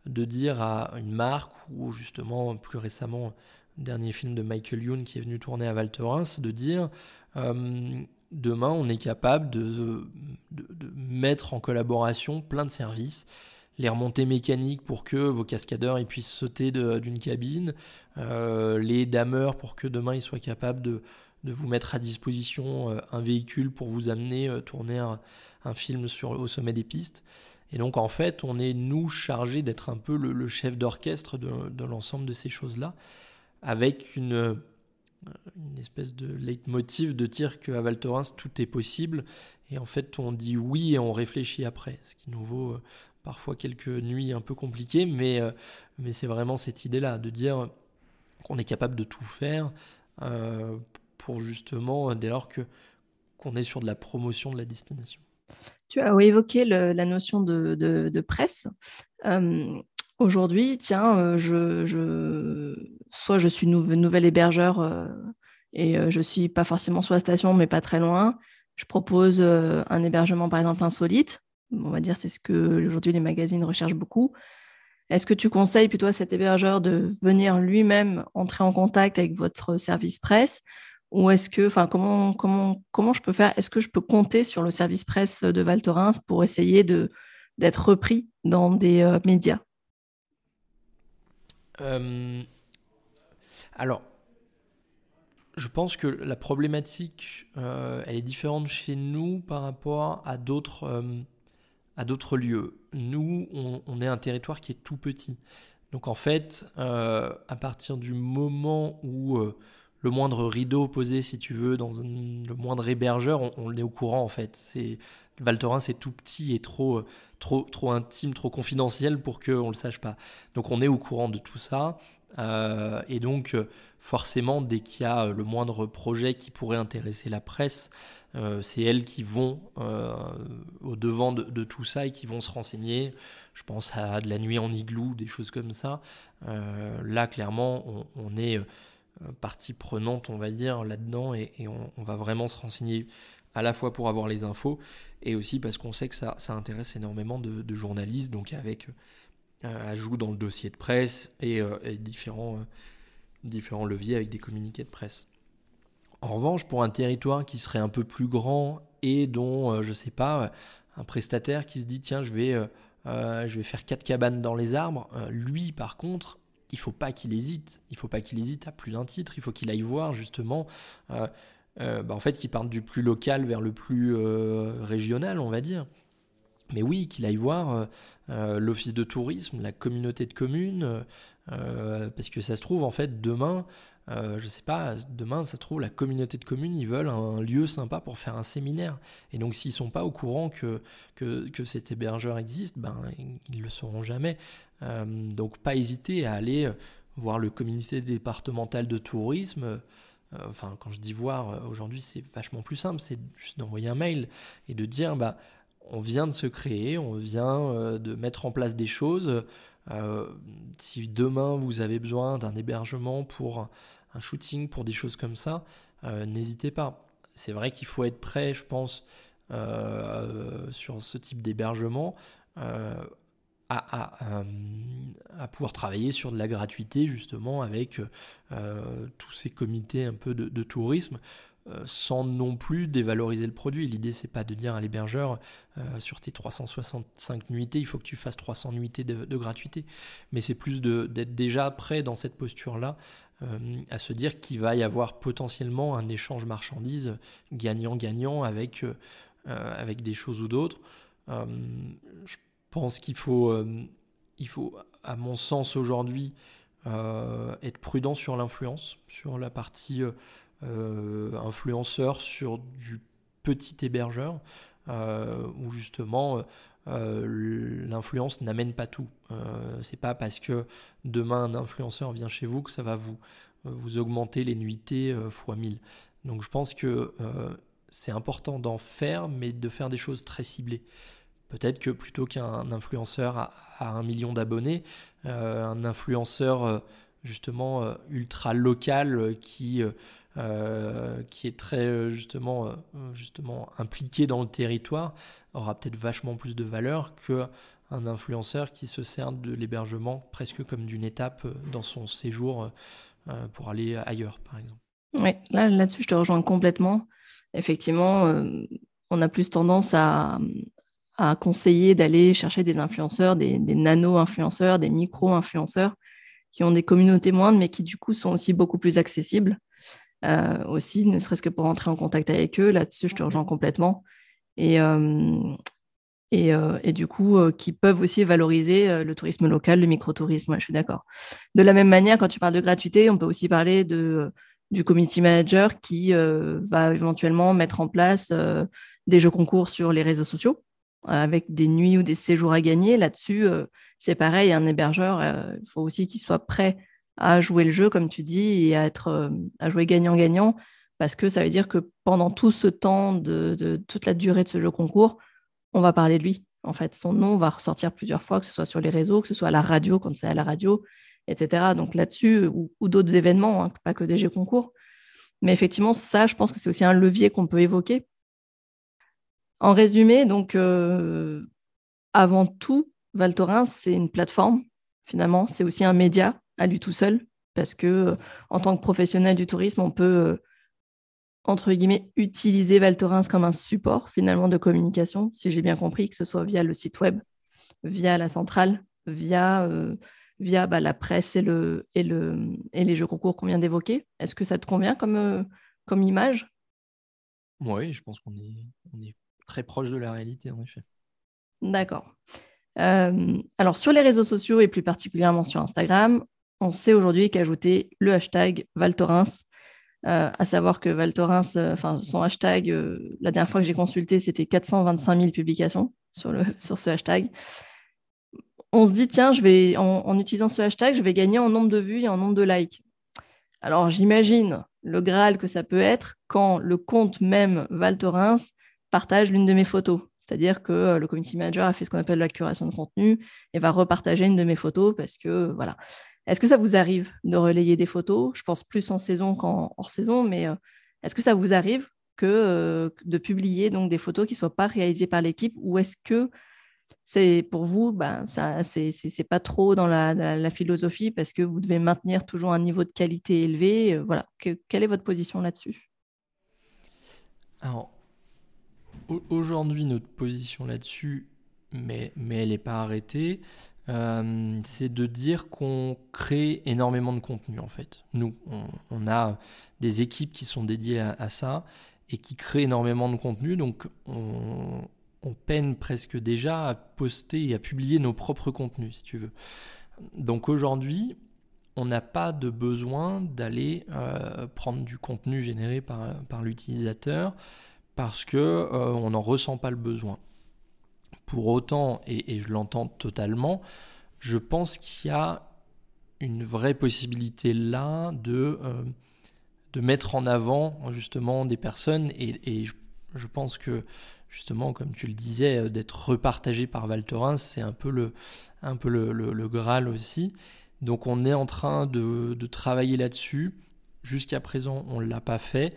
B: de dire à une marque ou justement plus récemment dernier film de Michael Youn qui est venu tourner à Val Thorens de dire euh, demain on est capable de, de, mettre en collaboration plein de services les remontées mécaniques pour que vos cascadeurs puissent sauter d'une cabine euh, les dameurs pour que demain ils soient capables de, de vous mettre à disposition euh, un véhicule pour vous amener tourner un, un film sur, au sommet des pistes. Et donc en fait, on est nous chargés d'être un peu le, chef d'orchestre de, l'ensemble de ces choses-là, avec une, une espèce de leitmotiv de dire qu'à Val Thorens, tout est possible. Et en fait, on dit oui et on réfléchit après, ce qui nous vaut euh, parfois quelques nuits un peu compliquées, mais, euh, mais c'est vraiment cette idée-là, de dire qu'on est capable de tout faire euh, pour justement, dès lors que qu'on est sur de la promotion de la destination.
A: Tu as évoqué la notion de, presse. Euh, aujourd'hui, tiens, euh, soit je suis nouvel hébergeur euh, et je suis pas forcément sur la station, mais pas très loin. Je propose un hébergement, par exemple, insolite. On va dire, c'est ce que aujourd'hui les magazines recherchent beaucoup. Est-ce que tu conseilles plutôt à cet hébergeur de venir lui-même entrer en contact avec votre service presse ou est-ce que, enfin, comment, comment, comment je peux faire? Est-ce que je peux compter sur le service presse de Val Thorens pour essayer de, d'être repris dans des euh, médias?
B: Euh, Alors, je pense que la problématique, euh, elle est différente chez nous par rapport à d'autres, à d'autres lieux. Nous, on, on, est un territoire qui est tout petit. Donc en fait, à partir du moment où le moindre rideau posé, si tu veux, dans le moindre hébergeur, on, est au courant en fait. C'est Val c'est tout petit et trop, trop, trop intime, trop confidentiel pour qu'on le sache pas. Donc on est au courant de tout ça. Euh, et donc forcément, dès qu'il y a le moindre projet qui pourrait intéresser la presse, euh, c'est elles qui vont euh, au devant de, tout ça et qui vont se renseigner. Je pense à de la nuit en igloo, des choses comme ça. là, clairement, on, est partie prenante, on va dire, là-dedans, et, on, va vraiment se renseigner à la fois pour avoir les infos, et aussi parce qu'on sait que ça, intéresse énormément de, journalistes, donc avec euh, ajout dans le dossier de presse et, euh, différents, différents leviers avec des communiqués de presse. En revanche, pour un territoire qui serait un peu plus grand et dont, je sais pas, un prestataire qui se dit tiens, je vais, je vais faire quatre cabanes dans les arbres, lui, par contre, il faut pas qu'il hésite. Il faut pas qu'il hésite à plus d'un titre. Il faut qu'il aille voir justement, euh, euh, bah, en fait, qu'il parte du plus local vers le plus euh, régional, on va dire. Mais oui, qu'il aille voir l'office de tourisme, la communauté de communes, parce que ça se trouve en fait demain. Je sais pas, demain, ça trouve, la communauté de communes, ils veulent un lieu sympa pour faire un séminaire. Et donc, s'ils sont pas au courant que, que, que cet hébergeur existe, ben, ils le sauront jamais. Euh, donc pas hésiter à aller euh, voir le comité départemental de tourisme. Euh, enfin, quand je dis voir, aujourd'hui c'est vachement plus simple, c'est juste d'envoyer un mail et de dire bah on vient de se créer, on vient de mettre en place des choses. si demain vous avez besoin d'un hébergement pour un shooting, pour des choses comme ça, n'hésitez pas. C'est vrai qu'il faut être prêt, je pense, sur ce type d'hébergement à, à, pouvoir travailler sur de la gratuité justement avec euh, tous ces comités un peu de, tourisme euh, sans non plus dévaloriser le produit. L'idée c'est pas de dire à l'hébergeur euh, sur tes 365 nuitées il faut que tu fasses 300 nuitées de, gratuité, mais c'est plus d'être déjà prêt dans cette posture là à se dire qu'il va y avoir potentiellement un échange marchandises gagnant-gagnant avec, avec des choses ou d'autres. je pense qu'il faut, euh, faut, à mon sens aujourd'hui, euh, être prudent sur l'influence, sur la partie euh, influenceur, sur du petit hébergeur, où justement l'influence n'amène pas tout. c'est pas parce que demain un influenceur vient chez vous que ça va vous, augmenter les nuitées fois 1000. Donc je pense que c'est important d'en faire, mais de faire des choses très ciblées. Peut-être que plutôt qu'un influenceur à, un million d'abonnés, euh, un influenceur euh, justement euh, ultra local qui, qui est très justement, justement impliqué dans le territoire aura peut-être vachement plus de valeur qu'un influenceur qui se sert de l'hébergement presque comme d'une étape dans son séjour pour aller ailleurs, par exemple.
A: Oui, là, là-dessus, je te rejoins complètement. Effectivement, on a plus tendance à, à conseiller d'aller chercher des influenceurs, des, nano-influenceurs, des micro-influenceurs qui ont des communautés moindres, mais qui du coup sont aussi beaucoup plus accessibles. Euh, aussi, ne serait-ce que pour entrer en contact avec eux. Là-dessus, je te rejoins complètement. et, et, du coup qui peuvent aussi valoriser le tourisme local, le microtourisme. je suis d'accord. De la même manière, quand tu parles de gratuité, on peut aussi parler de, du community manager qui va éventuellement mettre en place des jeux concours sur les réseaux sociaux avec des nuits ou des séjours à gagner. Là-dessus, c'est pareil, un hébergeur, il faut aussi qu'il soit prêt à jouer le jeu, comme tu dis, et à, être, à jouer gagnant-gagnant, parce que ça veut dire que pendant tout ce temps, de, toute la durée de ce jeu concours, on va parler de lui. En fait, son nom va ressortir plusieurs fois, que ce soit sur les réseaux, que ce soit à la radio, quand c'est à la radio, etc. Donc là-dessus, ou, d'autres événements, hein, pas que des jeux concours. Mais effectivement, ça, je pense que c'est aussi un levier qu'on peut évoquer. En résumé, donc, euh, avant tout, Val Thorens, c'est une plateforme, finalement. C'est aussi un média à lui tout seul, parce que euh, en tant que professionnel du tourisme, on peut, euh, entre guillemets, utiliser Val Thorens comme un support, finalement, de communication, si j'ai bien compris, que ce soit via le site web, via la centrale, via, via bah, la presse et, le, et, le, et les jeux concours qu'on vient d'évoquer. Est-ce que ça te convient comme, comme image?
B: Oui, je pense qu'on est, on est très proche de la réalité, en effet.
A: D'accord. Euh, alors, sur les réseaux sociaux et plus particulièrement sur Instagram, on sait aujourd'hui qu'ajouter le hashtag Valtorins, euh, à savoir que Valtorins, euh, enfin, son hashtag, la dernière fois que j'ai consulté, c'était 425 000 publications sur, le, ce hashtag. On se dit, tiens, je vais, en, utilisant ce hashtag, je vais gagner en nombre de vues et en nombre de likes. Alors, j'imagine le Graal que ça peut être quand le compte même Valtorins partage l'une de mes photos. C'est-à-dire que euh, le community manager a fait ce qu'on appelle la curation de contenu et va repartager une de mes photos parce que voilà. Est-ce que ça vous arrive de relayer des photos? Je pense plus en saison qu'en hors saison, mais euh, est-ce que ça vous arrive que euh, de publier donc des photos qui ne soient pas réalisées par l'équipe ou est-ce que c'est pour vous, ben, ça, c'est, pas trop dans la, philosophie parce que vous devez maintenir toujours un niveau de qualité élevé? voilà. quelle est votre position là-dessus?
B: Alors, Aujourd'hui, notre position là-dessus, mais, elle n'est pas arrêtée, euh, c'est de dire qu'on crée énormément de contenu en fait. Nous, on, a des équipes qui sont dédiées à, ça et qui créent énormément de contenu, donc on, peine presque déjà à poster et à publier nos propres contenus, si tu veux. Donc aujourd'hui, on n'a pas de besoin d'aller euh, prendre du contenu généré par, l'utilisateur parce que euh, n'en ressent pas le besoin. Pour autant, et, je l'entends totalement, je pense qu'il y a une vraie possibilité là de, euh, de mettre en avant justement des personnes et, je, pense que justement, comme tu le disais, euh, d'être repartagé par Valterin, c'est un peu, le, un peu le, Graal aussi. Donc on est en train de, de travailler là-dessus. Jusqu'à présent, on ne l'a pas fait.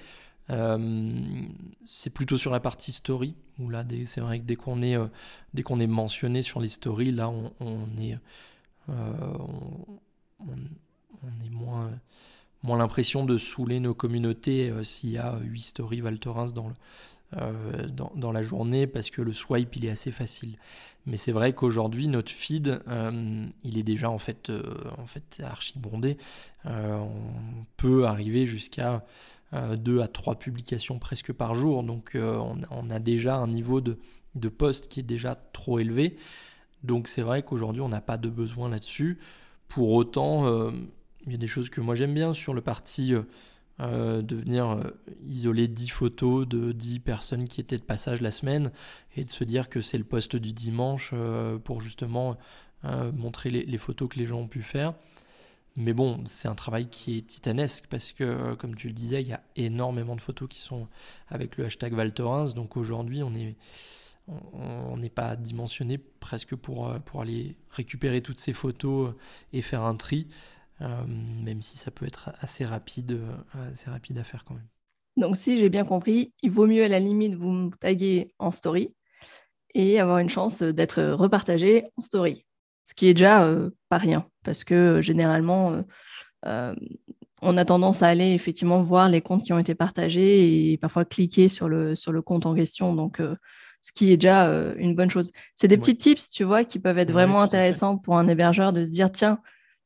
B: Euh, c'est plutôt sur la partie story, où là, c'est vrai que dès qu'on est, euh, dès est mentionné sur les stories, là, on, est, euh, on, est moins, moins l'impression de saouler nos communautés s'il y a 8 stories Valterins dans, dans, dans, la journée, parce que le swipe, il est assez facile. Mais c'est vrai qu'aujourd'hui, notre feed, il est déjà en fait, en fait archi bondé. on peut arriver jusqu'à deux à trois publications presque par jour. Donc euh, on, a déjà un niveau de, de poste qui est déjà trop élevé. Donc c'est vrai qu'aujourd'hui on n'a pas de besoin là-dessus. Pour autant, euh, il y a des choses que moi j'aime bien sur le parti de venir isoler 10 photos de 10 personnes qui étaient de passage la semaine et de se dire que c'est le poste du dimanche pour justement montrer les, photos que les gens ont pu faire. Mais bon, c'est un travail qui est titanesque parce que, euh, comme tu le disais, il y a énormément de photos qui sont avec le hashtag Valtorins. Donc aujourd'hui, on n'est pas dimensionné presque pour, euh, aller récupérer toutes ces photos euh, et faire un tri, même si ça peut être assez rapide, assez rapide à faire quand même.
A: Donc si j'ai bien compris, il vaut mieux à la limite vous taguer en story et avoir une chance d'être repartagé en story ce qui est déjà euh, pas rien, parce que euh, généralement, euh, on a tendance à aller effectivement voir les comptes qui ont été partagés et parfois cliquer sur le, sur le compte en question. Donc, ce qui est déjà une bonne chose. C'est des petits tips, tu vois, qui peuvent être vraiment intéressants pour un hébergeur de se dire, tiens,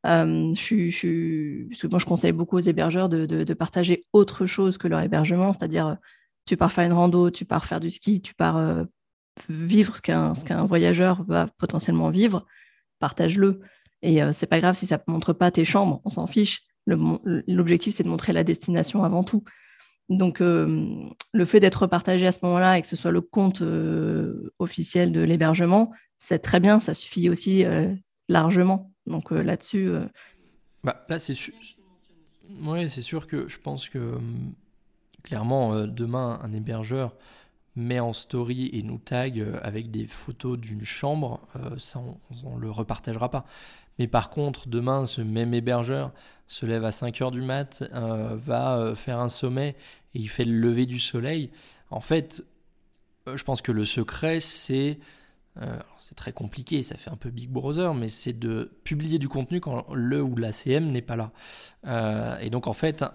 A: je, suis, je, moi, je conseille beaucoup aux hébergeurs de, de, partager autre chose que leur hébergement, c'est-à-dire tu pars faire une rando, tu pars faire du ski, tu pars vivre ce qu'un qu'un voyageur va potentiellement vivre, partage-le. Et c'est pas grave si ça montre pas tes chambres, on s'en fiche. L'objectif, c'est de montrer la destination avant tout. Donc, le fait d'être partagé à ce moment-là et que ce soit le compte officiel de l'hébergement, c'est très bien, ça suffit aussi largement. Donc là-dessus.
B: Bah, là, c'est sûr. Oui, c'est sûr que je pense que clairement, demain, un hébergeur met en story et nous tag avec des photos d'une chambre, ça, on ne le repartagera pas. Mais par contre, demain, ce même hébergeur se lève à 5 heures du mat, euh, va euh, faire un sommet et il fait le lever du soleil. En fait, euh, je pense que le secret, c'est. c'est très compliqué, ça fait un peu Big Brother, mais c'est de publier du contenu quand le ou la CM n'est pas là. et donc, en fait,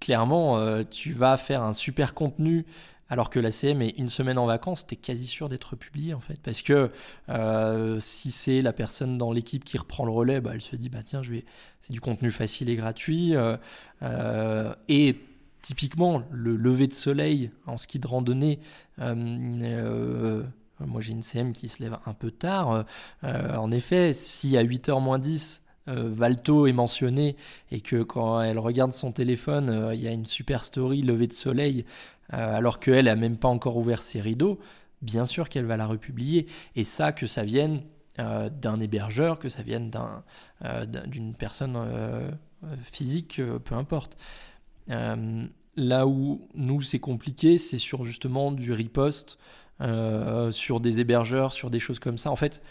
B: clairement, tu vas faire un super contenu alors que la CM est une semaine en vacances, tu es quasi sûr d'être publié en fait. Parce que euh, si c'est la personne dans l'équipe qui reprend le relais, bah, elle se dit bah tiens, je vais... c'est du contenu facile et gratuit. Euh, euh, et typiquement, le lever de soleil en ski de randonnée, moi j'ai une CM qui se lève un peu tard. en effet, si à 8h moins 10, Valto est mentionné et que quand elle regarde son téléphone, il y a une super story lever de soleil alors qu'elle n'a même pas encore ouvert ses rideaux, bien sûr qu'elle va la republier. Et ça, que ça vienne euh, d'un hébergeur, que ça vienne euh, d'une personne physique, peu importe. là où nous, c'est compliqué, c'est sur justement du riposte, sur des hébergeurs, sur des choses comme ça. En fait,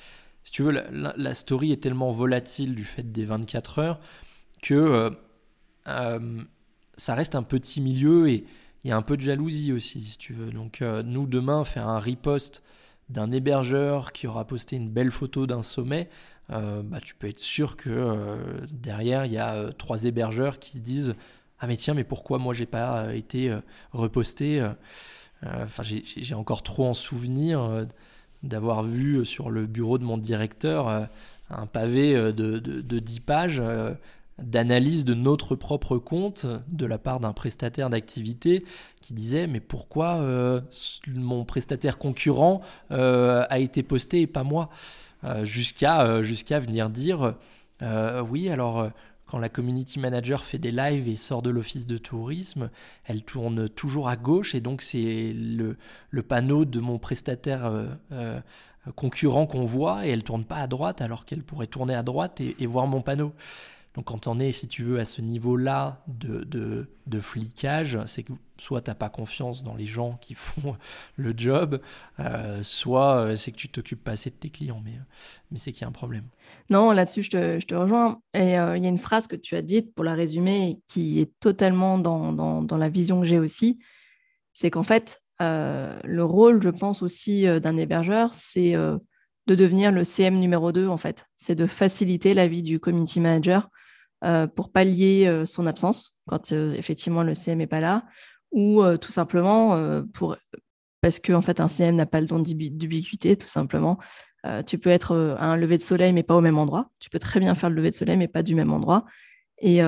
B: si tu veux, la, la story est tellement volatile du fait des 24 heures que ça reste un petit milieu et il y a un peu de jalousie aussi, si tu veux. Donc, euh, nous, demain, faire un repost d'un hébergeur qui aura posté une belle photo d'un sommet, euh, bah, tu peux être sûr que euh, derrière, il y a trois hébergeurs qui se disent Ah, mais tiens, mais pourquoi moi, j'ai pas été reposté Enfin, j'ai encore trop en souvenir d'avoir vu sur le bureau de mon directeur un pavé de, de, de 10 pages d'analyse de notre propre compte de la part d'un prestataire d'activité qui disait mais pourquoi euh, mon prestataire concurrent euh, a été posté et pas moi euh, jusqu'à venir dire oui alors quand la community manager fait des lives et sort de l'office de tourisme, elle tourne toujours à gauche et donc c'est le, le, panneau de mon prestataire concurrent qu'on voit et elle tourne pas à droite alors qu'elle pourrait tourner à droite et voir mon panneau. Donc quand on est, si tu veux, à ce niveau-là de, de, flicage, c'est que soit tu n'as pas confiance dans les gens qui font le job, euh, soit euh, c'est que tu t'occupes pas assez de tes clients, mais, mais c'est qu'il y a un problème.
A: Non, là-dessus, je te, je te, rejoins. Et euh, il y a une phrase que tu as dite, pour la résumer, qui est totalement dans, dans, la vision que j'ai aussi, c'est qu'en fait, le rôle, je pense aussi, d'un hébergeur, c'est de devenir le CM numéro 2, en fait. C'est de faciliter la vie du community manager euh, pour pallier euh, son absence quand euh, effectivement le CM n'est pas là, ou tout simplement parce qu'en en fait un CM n'a pas le don d'ubiquité, tout simplement. tu peux être à un lever de soleil mais pas au même endroit. Tu peux très bien faire le lever de soleil mais pas du même endroit. Et,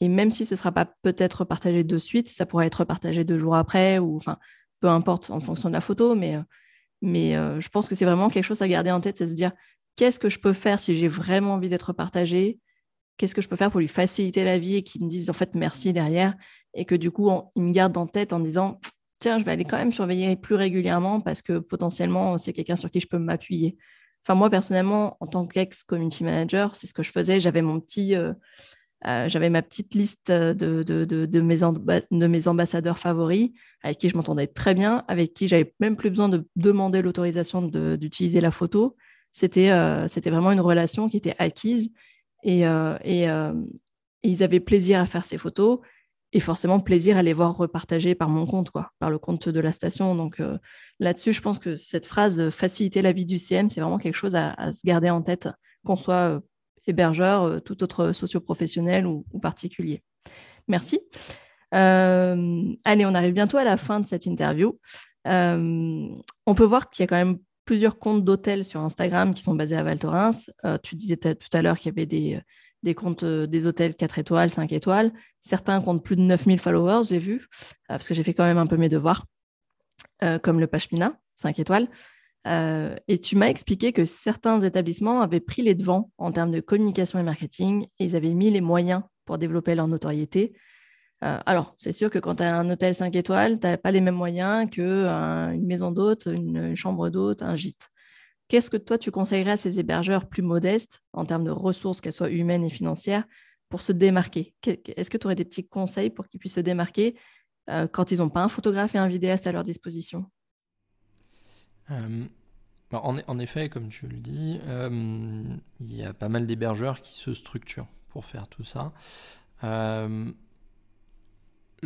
A: même si ce ne sera pas peut-être partagé de suite, ça pourrait être partagé deux jours après, ou enfin peu importe en fonction de la photo, mais, mais je pense que c'est vraiment quelque chose à garder en tête, c'est se dire qu'est-ce que je peux faire si j'ai vraiment envie d'être partagé qu'est-ce que je peux faire pour lui faciliter la vie et qu'il me dise en fait merci derrière et que du coup il me garde en tête en disant tiens je vais aller quand même surveiller plus régulièrement parce que potentiellement c'est quelqu'un sur qui je peux m'appuyer. Enfin moi personnellement en tant qu'ex community manager c'est ce que je faisais j'avais mon petit euh, euh, j'avais ma petite liste de, de, de, de, mes de mes ambassadeurs favoris avec qui je m'entendais très bien, avec qui j'avais même plus besoin de demander l'autorisation d'utiliser la photo. C'était euh, c'était vraiment une relation qui était acquise et, euh, euh, ils avaient plaisir à faire ces photos et forcément plaisir à les voir repartagées par mon compte, par le compte de la station. Donc euh, là-dessus, je pense que cette phrase faciliter la vie du CM, c'est vraiment quelque chose à, se garder en tête, qu'on soit hébergeur, tout autre socio-professionnel ou, particulier. Merci. allez, on arrive bientôt à la fin de cette interview. on peut voir qu'il y a quand même plusieurs comptes d'hôtels sur Instagram qui sont basés à Val Thorens. Euh, tu disais tout à l'heure qu'il y avait des, des comptes des hôtels 4 étoiles, 5 étoiles. Certains comptent plus de 9000 followers, j'ai vu, parce que j'ai fait quand même un peu mes devoirs, comme le Pashmina, 5 étoiles. et tu m'as expliqué que certains établissements avaient pris les devants en termes de communication et marketing et ils avaient mis les moyens pour développer leur notoriété. Euh, alors, c'est sûr que quand tu as un hôtel 5 étoiles, tu n'as pas les mêmes moyens qu'une maison d'hôte, une, chambre d'hôte, un gîte. Qu'est-ce que toi, tu conseillerais à ces hébergeurs plus modestes, en termes de ressources, qu'elles soient humaines et financières, pour se démarquer? Est-ce que tu aurais des petits conseils pour qu'ils puissent se démarquer euh, quand ils n'ont pas un photographe et un vidéaste à leur disposition?
B: Euh, bah, en, effet, comme tu le dis, il y a pas mal d'hébergeurs qui se structurent pour faire tout ça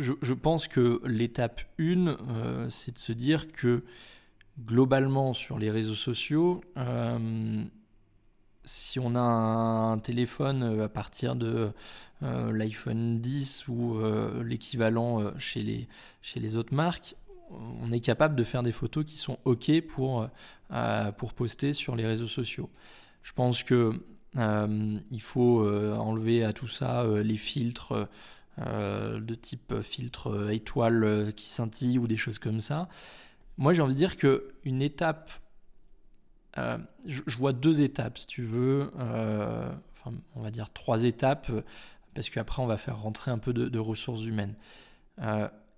B: je, pense que l'étape 1, euh, c'est de se dire que globalement sur les réseaux sociaux, euh, si on a un, téléphone euh, à partir de l'iPhone 10 ou l'équivalent chez les, chez les autres marques, on est capable de faire des photos qui sont OK pour, pour poster sur les réseaux sociaux. Je pense que il faut enlever à tout ça les filtres de type filtre euh, étoile euh, qui scintille ou des choses comme ça. Moi, j'ai envie de dire que une étape, je, vois deux étapes, si tu veux, enfin, on va dire trois étapes, parce qu'après, on va faire rentrer un peu de, ressources humaines.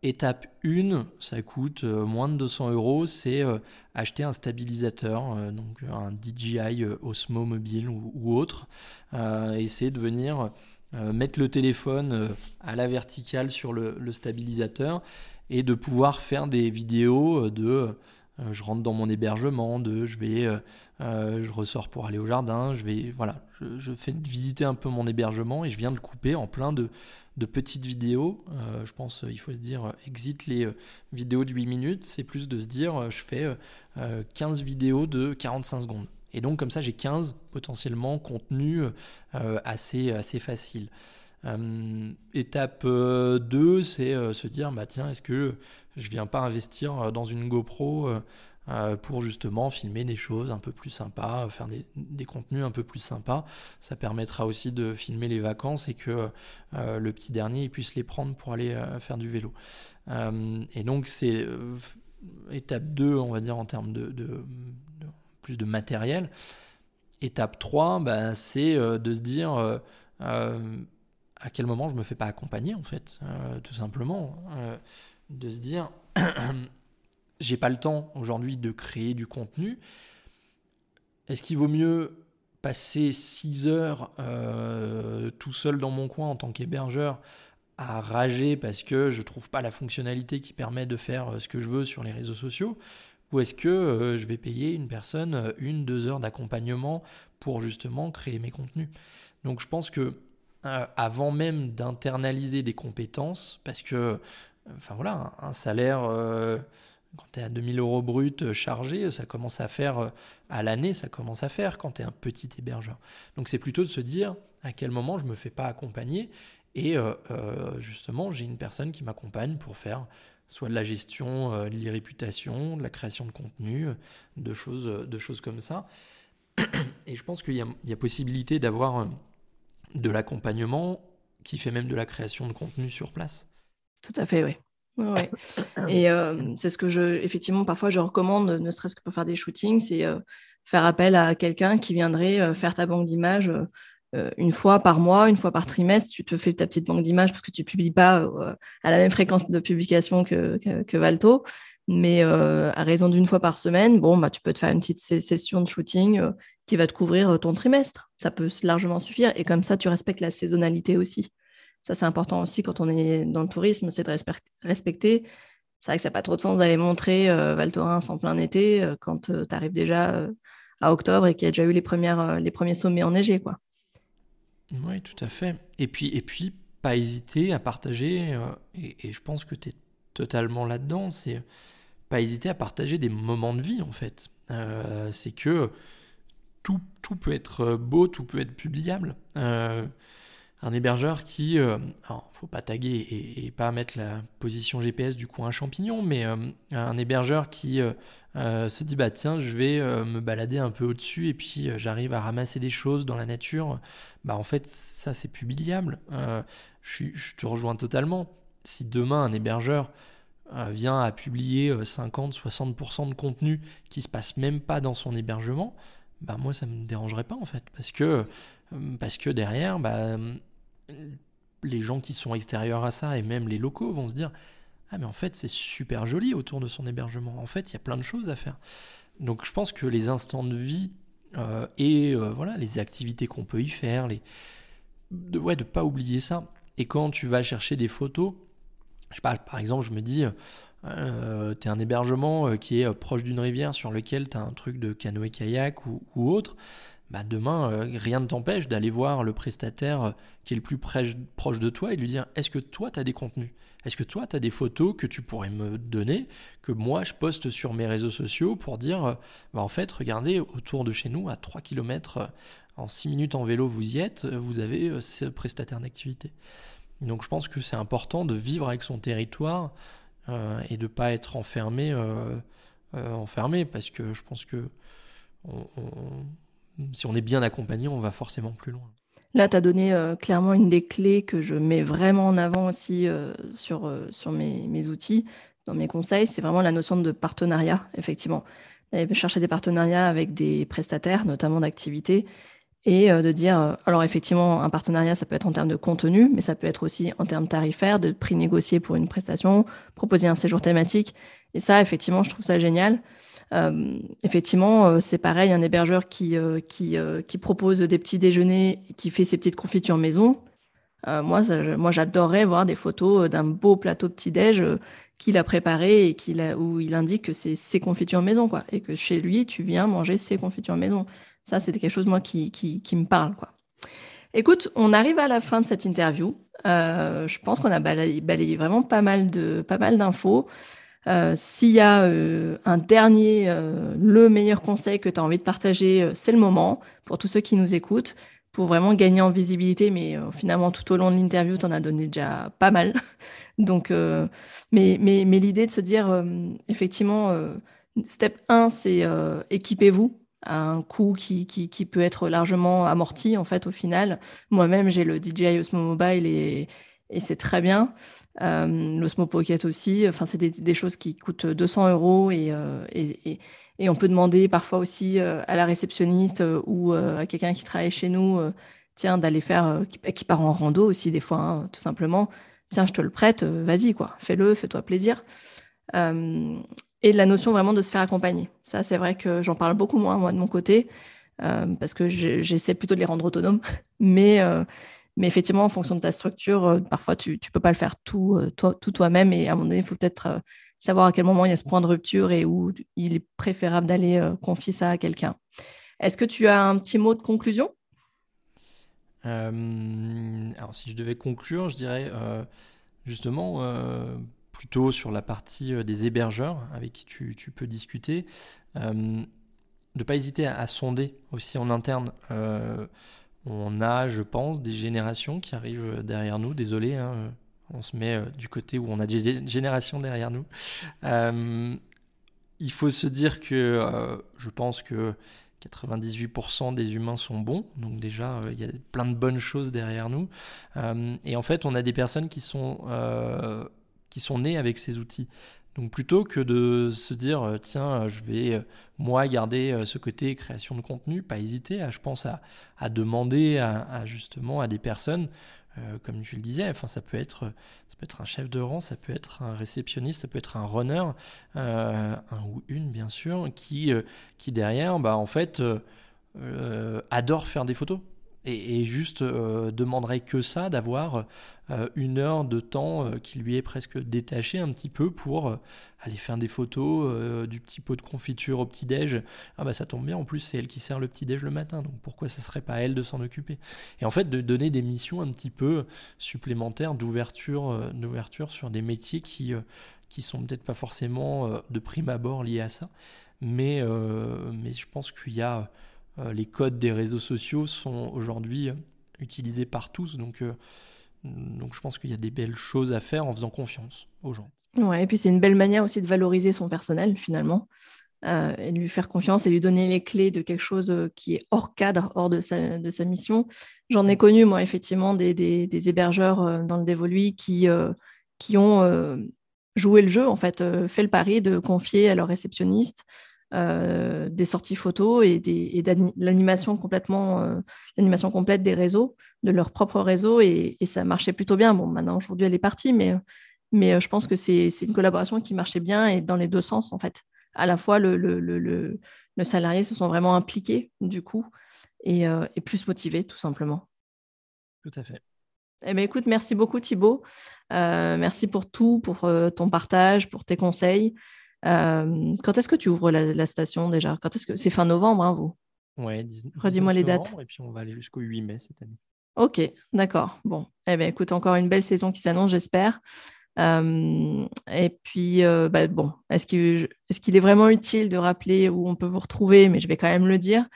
B: Étape 1, ça coûte moins de 200 euros, c'est acheter un stabilisateur, donc un DJI Osmo Mobile ou, autre, et c'est de venir euh, mettre le téléphone euh, à la verticale sur le, stabilisateur et de pouvoir faire des vidéos euh, de je rentre dans mon hébergement, de je vais, je ressors pour aller au jardin, je vais, voilà, je, fais visiter un peu mon hébergement et je viens de couper en plein de, de petites vidéos. je pense, il faut se dire, exit les vidéos de 8 minutes, c'est plus de se dire, je fais 15 vidéos de 45 secondes. Et donc comme ça, j'ai 15 potentiellement contenus euh, assez, assez faciles. Euh, étape 2, euh, c'est se dire, bah tiens, est-ce que je viens pas investir dans une GoPro pour justement filmer des choses un peu plus sympas, faire des, des, contenus un peu plus sympas. Ça permettra aussi de filmer les vacances et que le petit dernier puisse les prendre pour aller faire du vélo. et donc c'est étape 2, on va dire, en termes de plus de matériel. Étape 3, bah, c'est euh, de se dire euh, euh, à quel moment je me fais pas accompagner, en fait, tout simplement. de se dire, j'ai pas le temps aujourd'hui de créer du contenu. Est-ce qu'il vaut mieux passer 6 heures tout seul dans mon coin en tant qu'hébergeur à rager parce que je trouve pas la fonctionnalité qui permet de faire ce que je veux sur les réseaux sociaux ou est-ce que euh, je vais payer une personne euh, une, deux heures d'accompagnement pour justement créer mes contenus? Donc je pense que euh, avant même d'internaliser des compétences, parce que, enfin voilà, un, salaire, quand tu es à 2000 euros brut chargé, ça commence à faire, à l'année, ça commence à faire quand tu es un petit hébergeur. Donc c'est plutôt de se dire à quel moment je me fais pas accompagner et justement j'ai une personne qui m'accompagne pour faire soit de la gestion, euh, de l'irréputation, de la création de contenu, de choses, de choses comme ça. Et je pense qu'il y, a possibilité d'avoir euh, de l'accompagnement qui fait même de la création de contenu sur place.
A: Tout à fait, oui. Et euh, c'est ce que je, effectivement, parfois je recommande, ne serait-ce que pour faire des shootings, c'est faire appel à quelqu'un qui viendrait faire ta banque d'images euh, une fois par mois, une fois par trimestre, tu te fais ta petite banque d'images parce que tu ne publies pas euh, à la même fréquence de publication que, Valto. Mais euh, à raison d'une fois par semaine, bon, bah, tu peux te faire une petite session de shooting qui va te couvrir ton trimestre. Ça peut largement suffire. Et comme ça, tu respectes la saisonnalité aussi. Ça, c'est important aussi quand on est dans le tourisme, c'est de respecter. C'est vrai que ça n'a pas trop de sens d'aller montrer Val Thorens en plein été quand tu arrives déjà à octobre et qu'il y a déjà eu les, les premiers sommets enneigés. Quoi.
B: Oui, tout à fait. Et puis, et puis pas hésiter à partager, euh, et, je pense que tu es totalement là-dedans, c'est pas hésiter à partager des moments de vie, en fait. Euh, c'est que tout, tout, peut être beau, tout peut être publiable. Euh, un hébergeur qui, euh, alors faut pas taguer et, pas mettre la position GPS du coin champignon, mais euh, un hébergeur qui euh, se dit bah tiens je vais me balader un peu au-dessus et puis j'arrive à ramasser des choses dans la nature, bah en fait ça c'est publiable. Je, je, te rejoins totalement. Si demain un hébergeur vient à publier 50-60% de contenu qui se passe même pas dans son hébergement, bah moi ça me dérangerait pas en fait parce que parce que derrière bah les gens qui sont extérieurs à ça et même les locaux vont se dire ah mais en fait c'est super joli autour de son hébergement. En fait il y a plein de choses à faire. Donc je pense que les instants de vie euh, et euh, voilà les activités qu'on peut y faire, les de ouais de pas oublier ça. Et quand tu vas chercher des photos, je sais pas, par exemple je me dis euh, tu es un hébergement qui est proche d'une rivière sur lequel tu as un truc de canoë kayak ou, ou autre. Bah, demain, euh, rien ne t'empêche d'aller voir le prestataire euh, qui est le plus proche de toi et lui dire est-ce que toi, tu as des contenus? Est-ce que toi, tu as des photos que tu pourrais me donner, que moi, je poste sur mes réseaux sociaux pour dire euh, bah, en fait, regardez, autour de chez nous, à 3 km, en 6 minutes en vélo, vous y êtes, vous avez ce prestataire d'activité. Donc je pense que c'est important de vivre avec son territoire et de ne pas être enfermé, enfermé, parce que je pense que on, si on est bien accompagné, on va forcément plus loin.
A: Là, tu as donné euh, clairement une des clés que je mets vraiment en avant aussi euh, sur, euh, sur mes, mes, outils, dans mes conseils, c'est vraiment la notion de partenariat, effectivement. Chercher des partenariats avec des prestataires, notamment d'activités, et de dire, alors effectivement, un partenariat, ça peut être en termes de contenu, mais ça peut être aussi en termes tarifaires, de prix négocié pour une prestation, proposer un séjour thématique. Et ça, effectivement, je trouve ça génial. Euh, effectivement, euh, c'est pareil, un hébergeur qui, euh, qui, propose des petits déjeuners, qui fait ses petites confitures maison. moi, moi j'adorerais voir des photos d'un beau plateau petit-déj qu'il a préparé et qu'il où il indique que c'est ses confitures maison, quoi, et que chez lui, tu viens manger ses confitures maison. Ça, c'est quelque chose, moi, qui, qui, qui, me parle, quoi. Écoute, on arrive à la fin de cette interview. je pense qu'on a balayé, balayé, vraiment pas mal de pas mal d'infos. Euh, s'il y a euh, un dernier, euh, le meilleur conseil que tu as envie de partager, c'est le moment pour tous ceux qui nous écoutent, pour vraiment gagner en visibilité. Mais finalement, tout au long de l'interview, tu en as donné déjà pas mal. Donc, mais, l'idée de se dire, effectivement, step 1, c'est équipez-vous à un coût qui, peut être largement amorti, en fait, au final. Moi-même, j'ai le DJI Osmo Mobile et c'est très bien. Euh, aussi. Enfin, c'est des, choses qui coûtent 200 euros euh, et, et, et, on peut demander parfois aussi euh, à la réceptionniste euh, ou à quelqu'un qui travaille chez nous, tiens, d'aller faire, qui, part en rando aussi des fois, hein, tout simplement. Tiens, je te le prête, vas-y, quoi, fais-le, fais-toi plaisir. et la notion vraiment de se faire accompagner. Ça, c'est vrai que j'en parle beaucoup moins, moi, de mon côté, parce que j'essaie plutôt de les rendre autonomes. Mais mais effectivement, en fonction de ta structure, euh, parfois, tu ne peux pas le faire tout, euh, toi, tout toi-même. Et à un moment donné, il faut peut-être euh, savoir à quel moment il y a ce point de rupture et où il est préférable d'aller confier ça à quelqu'un. Est-ce que tu as un petit mot de conclusion?
B: Alors, si je devais conclure, je dirais justement plutôt sur la partie des hébergeurs avec qui tu, peux discuter, de ne pas hésiter à, sonder aussi en interne on a, je pense, des générations qui arrivent derrière nous. Désolé, hein, on se met euh, du côté où on a des générations derrière nous. Euh, il faut se dire que euh, je pense que 98% des humains sont bons, donc déjà il y a plein de bonnes choses derrière nous. et en fait, on a des personnes qui sont, qui sont nées avec ces outils. Donc plutôt que de se dire euh, tiens je vais euh, moi garder euh, ce côté création de contenu, pas hésiter. À je pense à, demander à, justement à des personnes comme tu le disais, enfin ça peut être ça peut être un chef de rang, ça peut être un réceptionniste, ça peut être un runner, un ou une bien sûr, qui qui derrière bah en fait adore faire des photos et, juste euh, demanderait que ça, d'avoir euh, une heure de temps euh, qui lui est presque détaché un petit peu pour aller faire des photos du petit pot de confiture au petit-déj. Ah bah ça tombe bien, en plus c'est elle qui sert le petit-déj le matin, donc pourquoi ça serait pas elle de s'en occuper? Et en fait de donner des missions un petit peu supplémentaires d'ouverture, d'ouverture sur des métiers qui, qui sont peut-être pas forcément de prime abord liés à ça, mais, mais je pense qu'il y a les codes des réseaux sociaux sont aujourd'hui utilisé par tous. Donc, euh, donc je pense qu'il y a des belles choses à faire en faisant confiance aux gens.
A: Ouais, et puis c'est une belle manière aussi de valoriser son personnel finalement. Euh, et de lui faire confiance et lui donner les clés de quelque chose euh, qui est hors cadre, hors de sa, de sa mission. J'en ai connu, moi, effectivement, des, des, hébergeurs dans le Dévoluy qui, qui ont joué le jeu, en fait, fait le pari de confier à leur réceptionniste euh, des sorties photos et, des, l'animation complètement, euh, l'animation complète des réseaux, de leur propre réseau, et, ça marchait plutôt bien. Bon, maintenant aujourd'hui elle est partie, mais, mais euh, je pense que c'est, une collaboration qui marchait bien et dans les deux sens en fait. À la fois le, le, le, le salarié se sont vraiment impliqués du coup et, et, plus motivés tout simplement.
B: Tout à fait.
A: Eh bien, écoute, merci beaucoup Thibaut. merci pour tout, pour ton partage, pour tes conseils. Euh, quand est-ce que tu ouvres la, station déjà? Quand est-ce que c'est fin novembre, hein, vous?
B: Ouais,
A: redis-moi les dates.
B: Et puis on va aller jusqu'au 8 mai cette année.
A: Ok, d'accord. Bon, eh bien, écoute, encore une belle saison qui s'annonce, j'espère. Euh, et puis, euh, bah, bon, est-ce qu'il est, est, vraiment utile de rappeler où on peut vous retrouver? Mais je vais quand même le dire.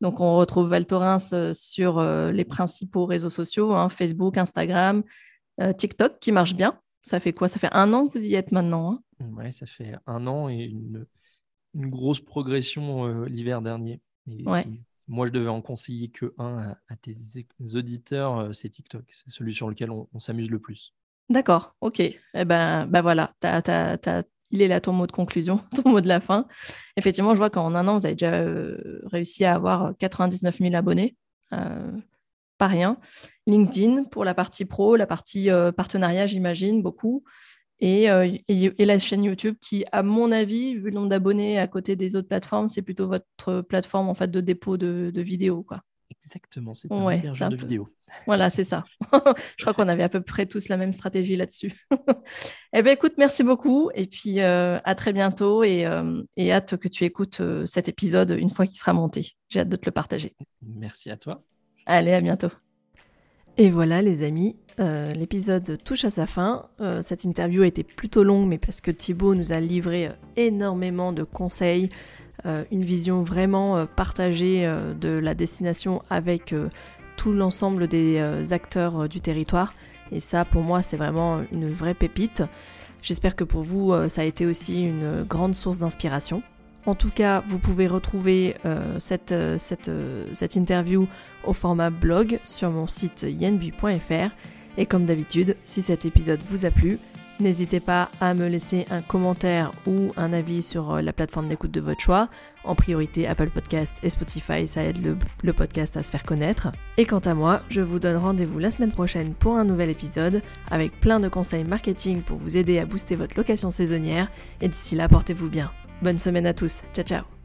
A: Donc, on retrouve Val Thorens sur les principaux réseaux sociaux, hein, Facebook, Instagram, TikTok, qui marche bien. Ça fait quoi? Ça fait un an que vous y êtes maintenant hein?
B: Ouais, ça fait un an et une, une grosse progression euh, l'hiver dernier. moi, je devais en conseiller que un à, tes auditeurs, euh, c'est TikTok. C'est celui sur lequel on, s'amuse le plus.
A: D'accord, ok. Eh ben, ben voilà, il est là ton mot de conclusion, ton mot de la fin. Effectivement, je vois qu'en un an, vous avez déjà euh, réussi à avoir 99 000 abonnés. pas rien. LinkedIn pour la partie pro, la partie partenariat, j'imagine, beaucoup. Euh, et, la chaîne YouTube qui, à mon avis, vu le nombre d'abonnés à côté des autres plateformes, c'est plutôt votre plateforme en fait de dépôt de, vidéos. Quoi.
B: Exactement, c'est un ouais, de vidéos.
A: Voilà, c'est ça. Je crois qu'on avait à peu près tous la même stratégie là-dessus. eh bien, écoute, merci beaucoup. Et puis, euh, à très bientôt. Et, euh, et, hâte que tu écoutes cet épisode une fois qu'il sera monté. J'ai hâte de te le partager.
B: Merci à toi.
A: Allez, à bientôt. Et voilà les amis, euh, l'épisode touche à sa fin. Euh, cette interview a été plutôt longue, mais parce que Thibaut nous a livré euh, énormément de conseils, une vision vraiment partagée de la destination avec tout l'ensemble des acteurs du territoire. Et ça, pour moi, c'est vraiment une vraie pépite. J'espère que pour vous, ça a été aussi une grande source d'inspiration. En tout cas, vous pouvez retrouver cette, cette, cette interview au format blog sur mon site yenbu.fr. Et comme d'habitude, si cet épisode vous a plu, n'hésitez pas à me laisser un commentaire ou un avis sur euh, la plateforme d'écoute de votre choix. En priorité Apple Podcast et Spotify, ça aide le, le, podcast à se faire connaître. Et quant à moi, je vous donne rendez-vous la semaine prochaine pour un nouvel épisode avec plein de conseils marketing pour vous aider à booster votre location saisonnière. Et d'ici là, portez-vous bien. Bonne semaine à tous. Ciao ciao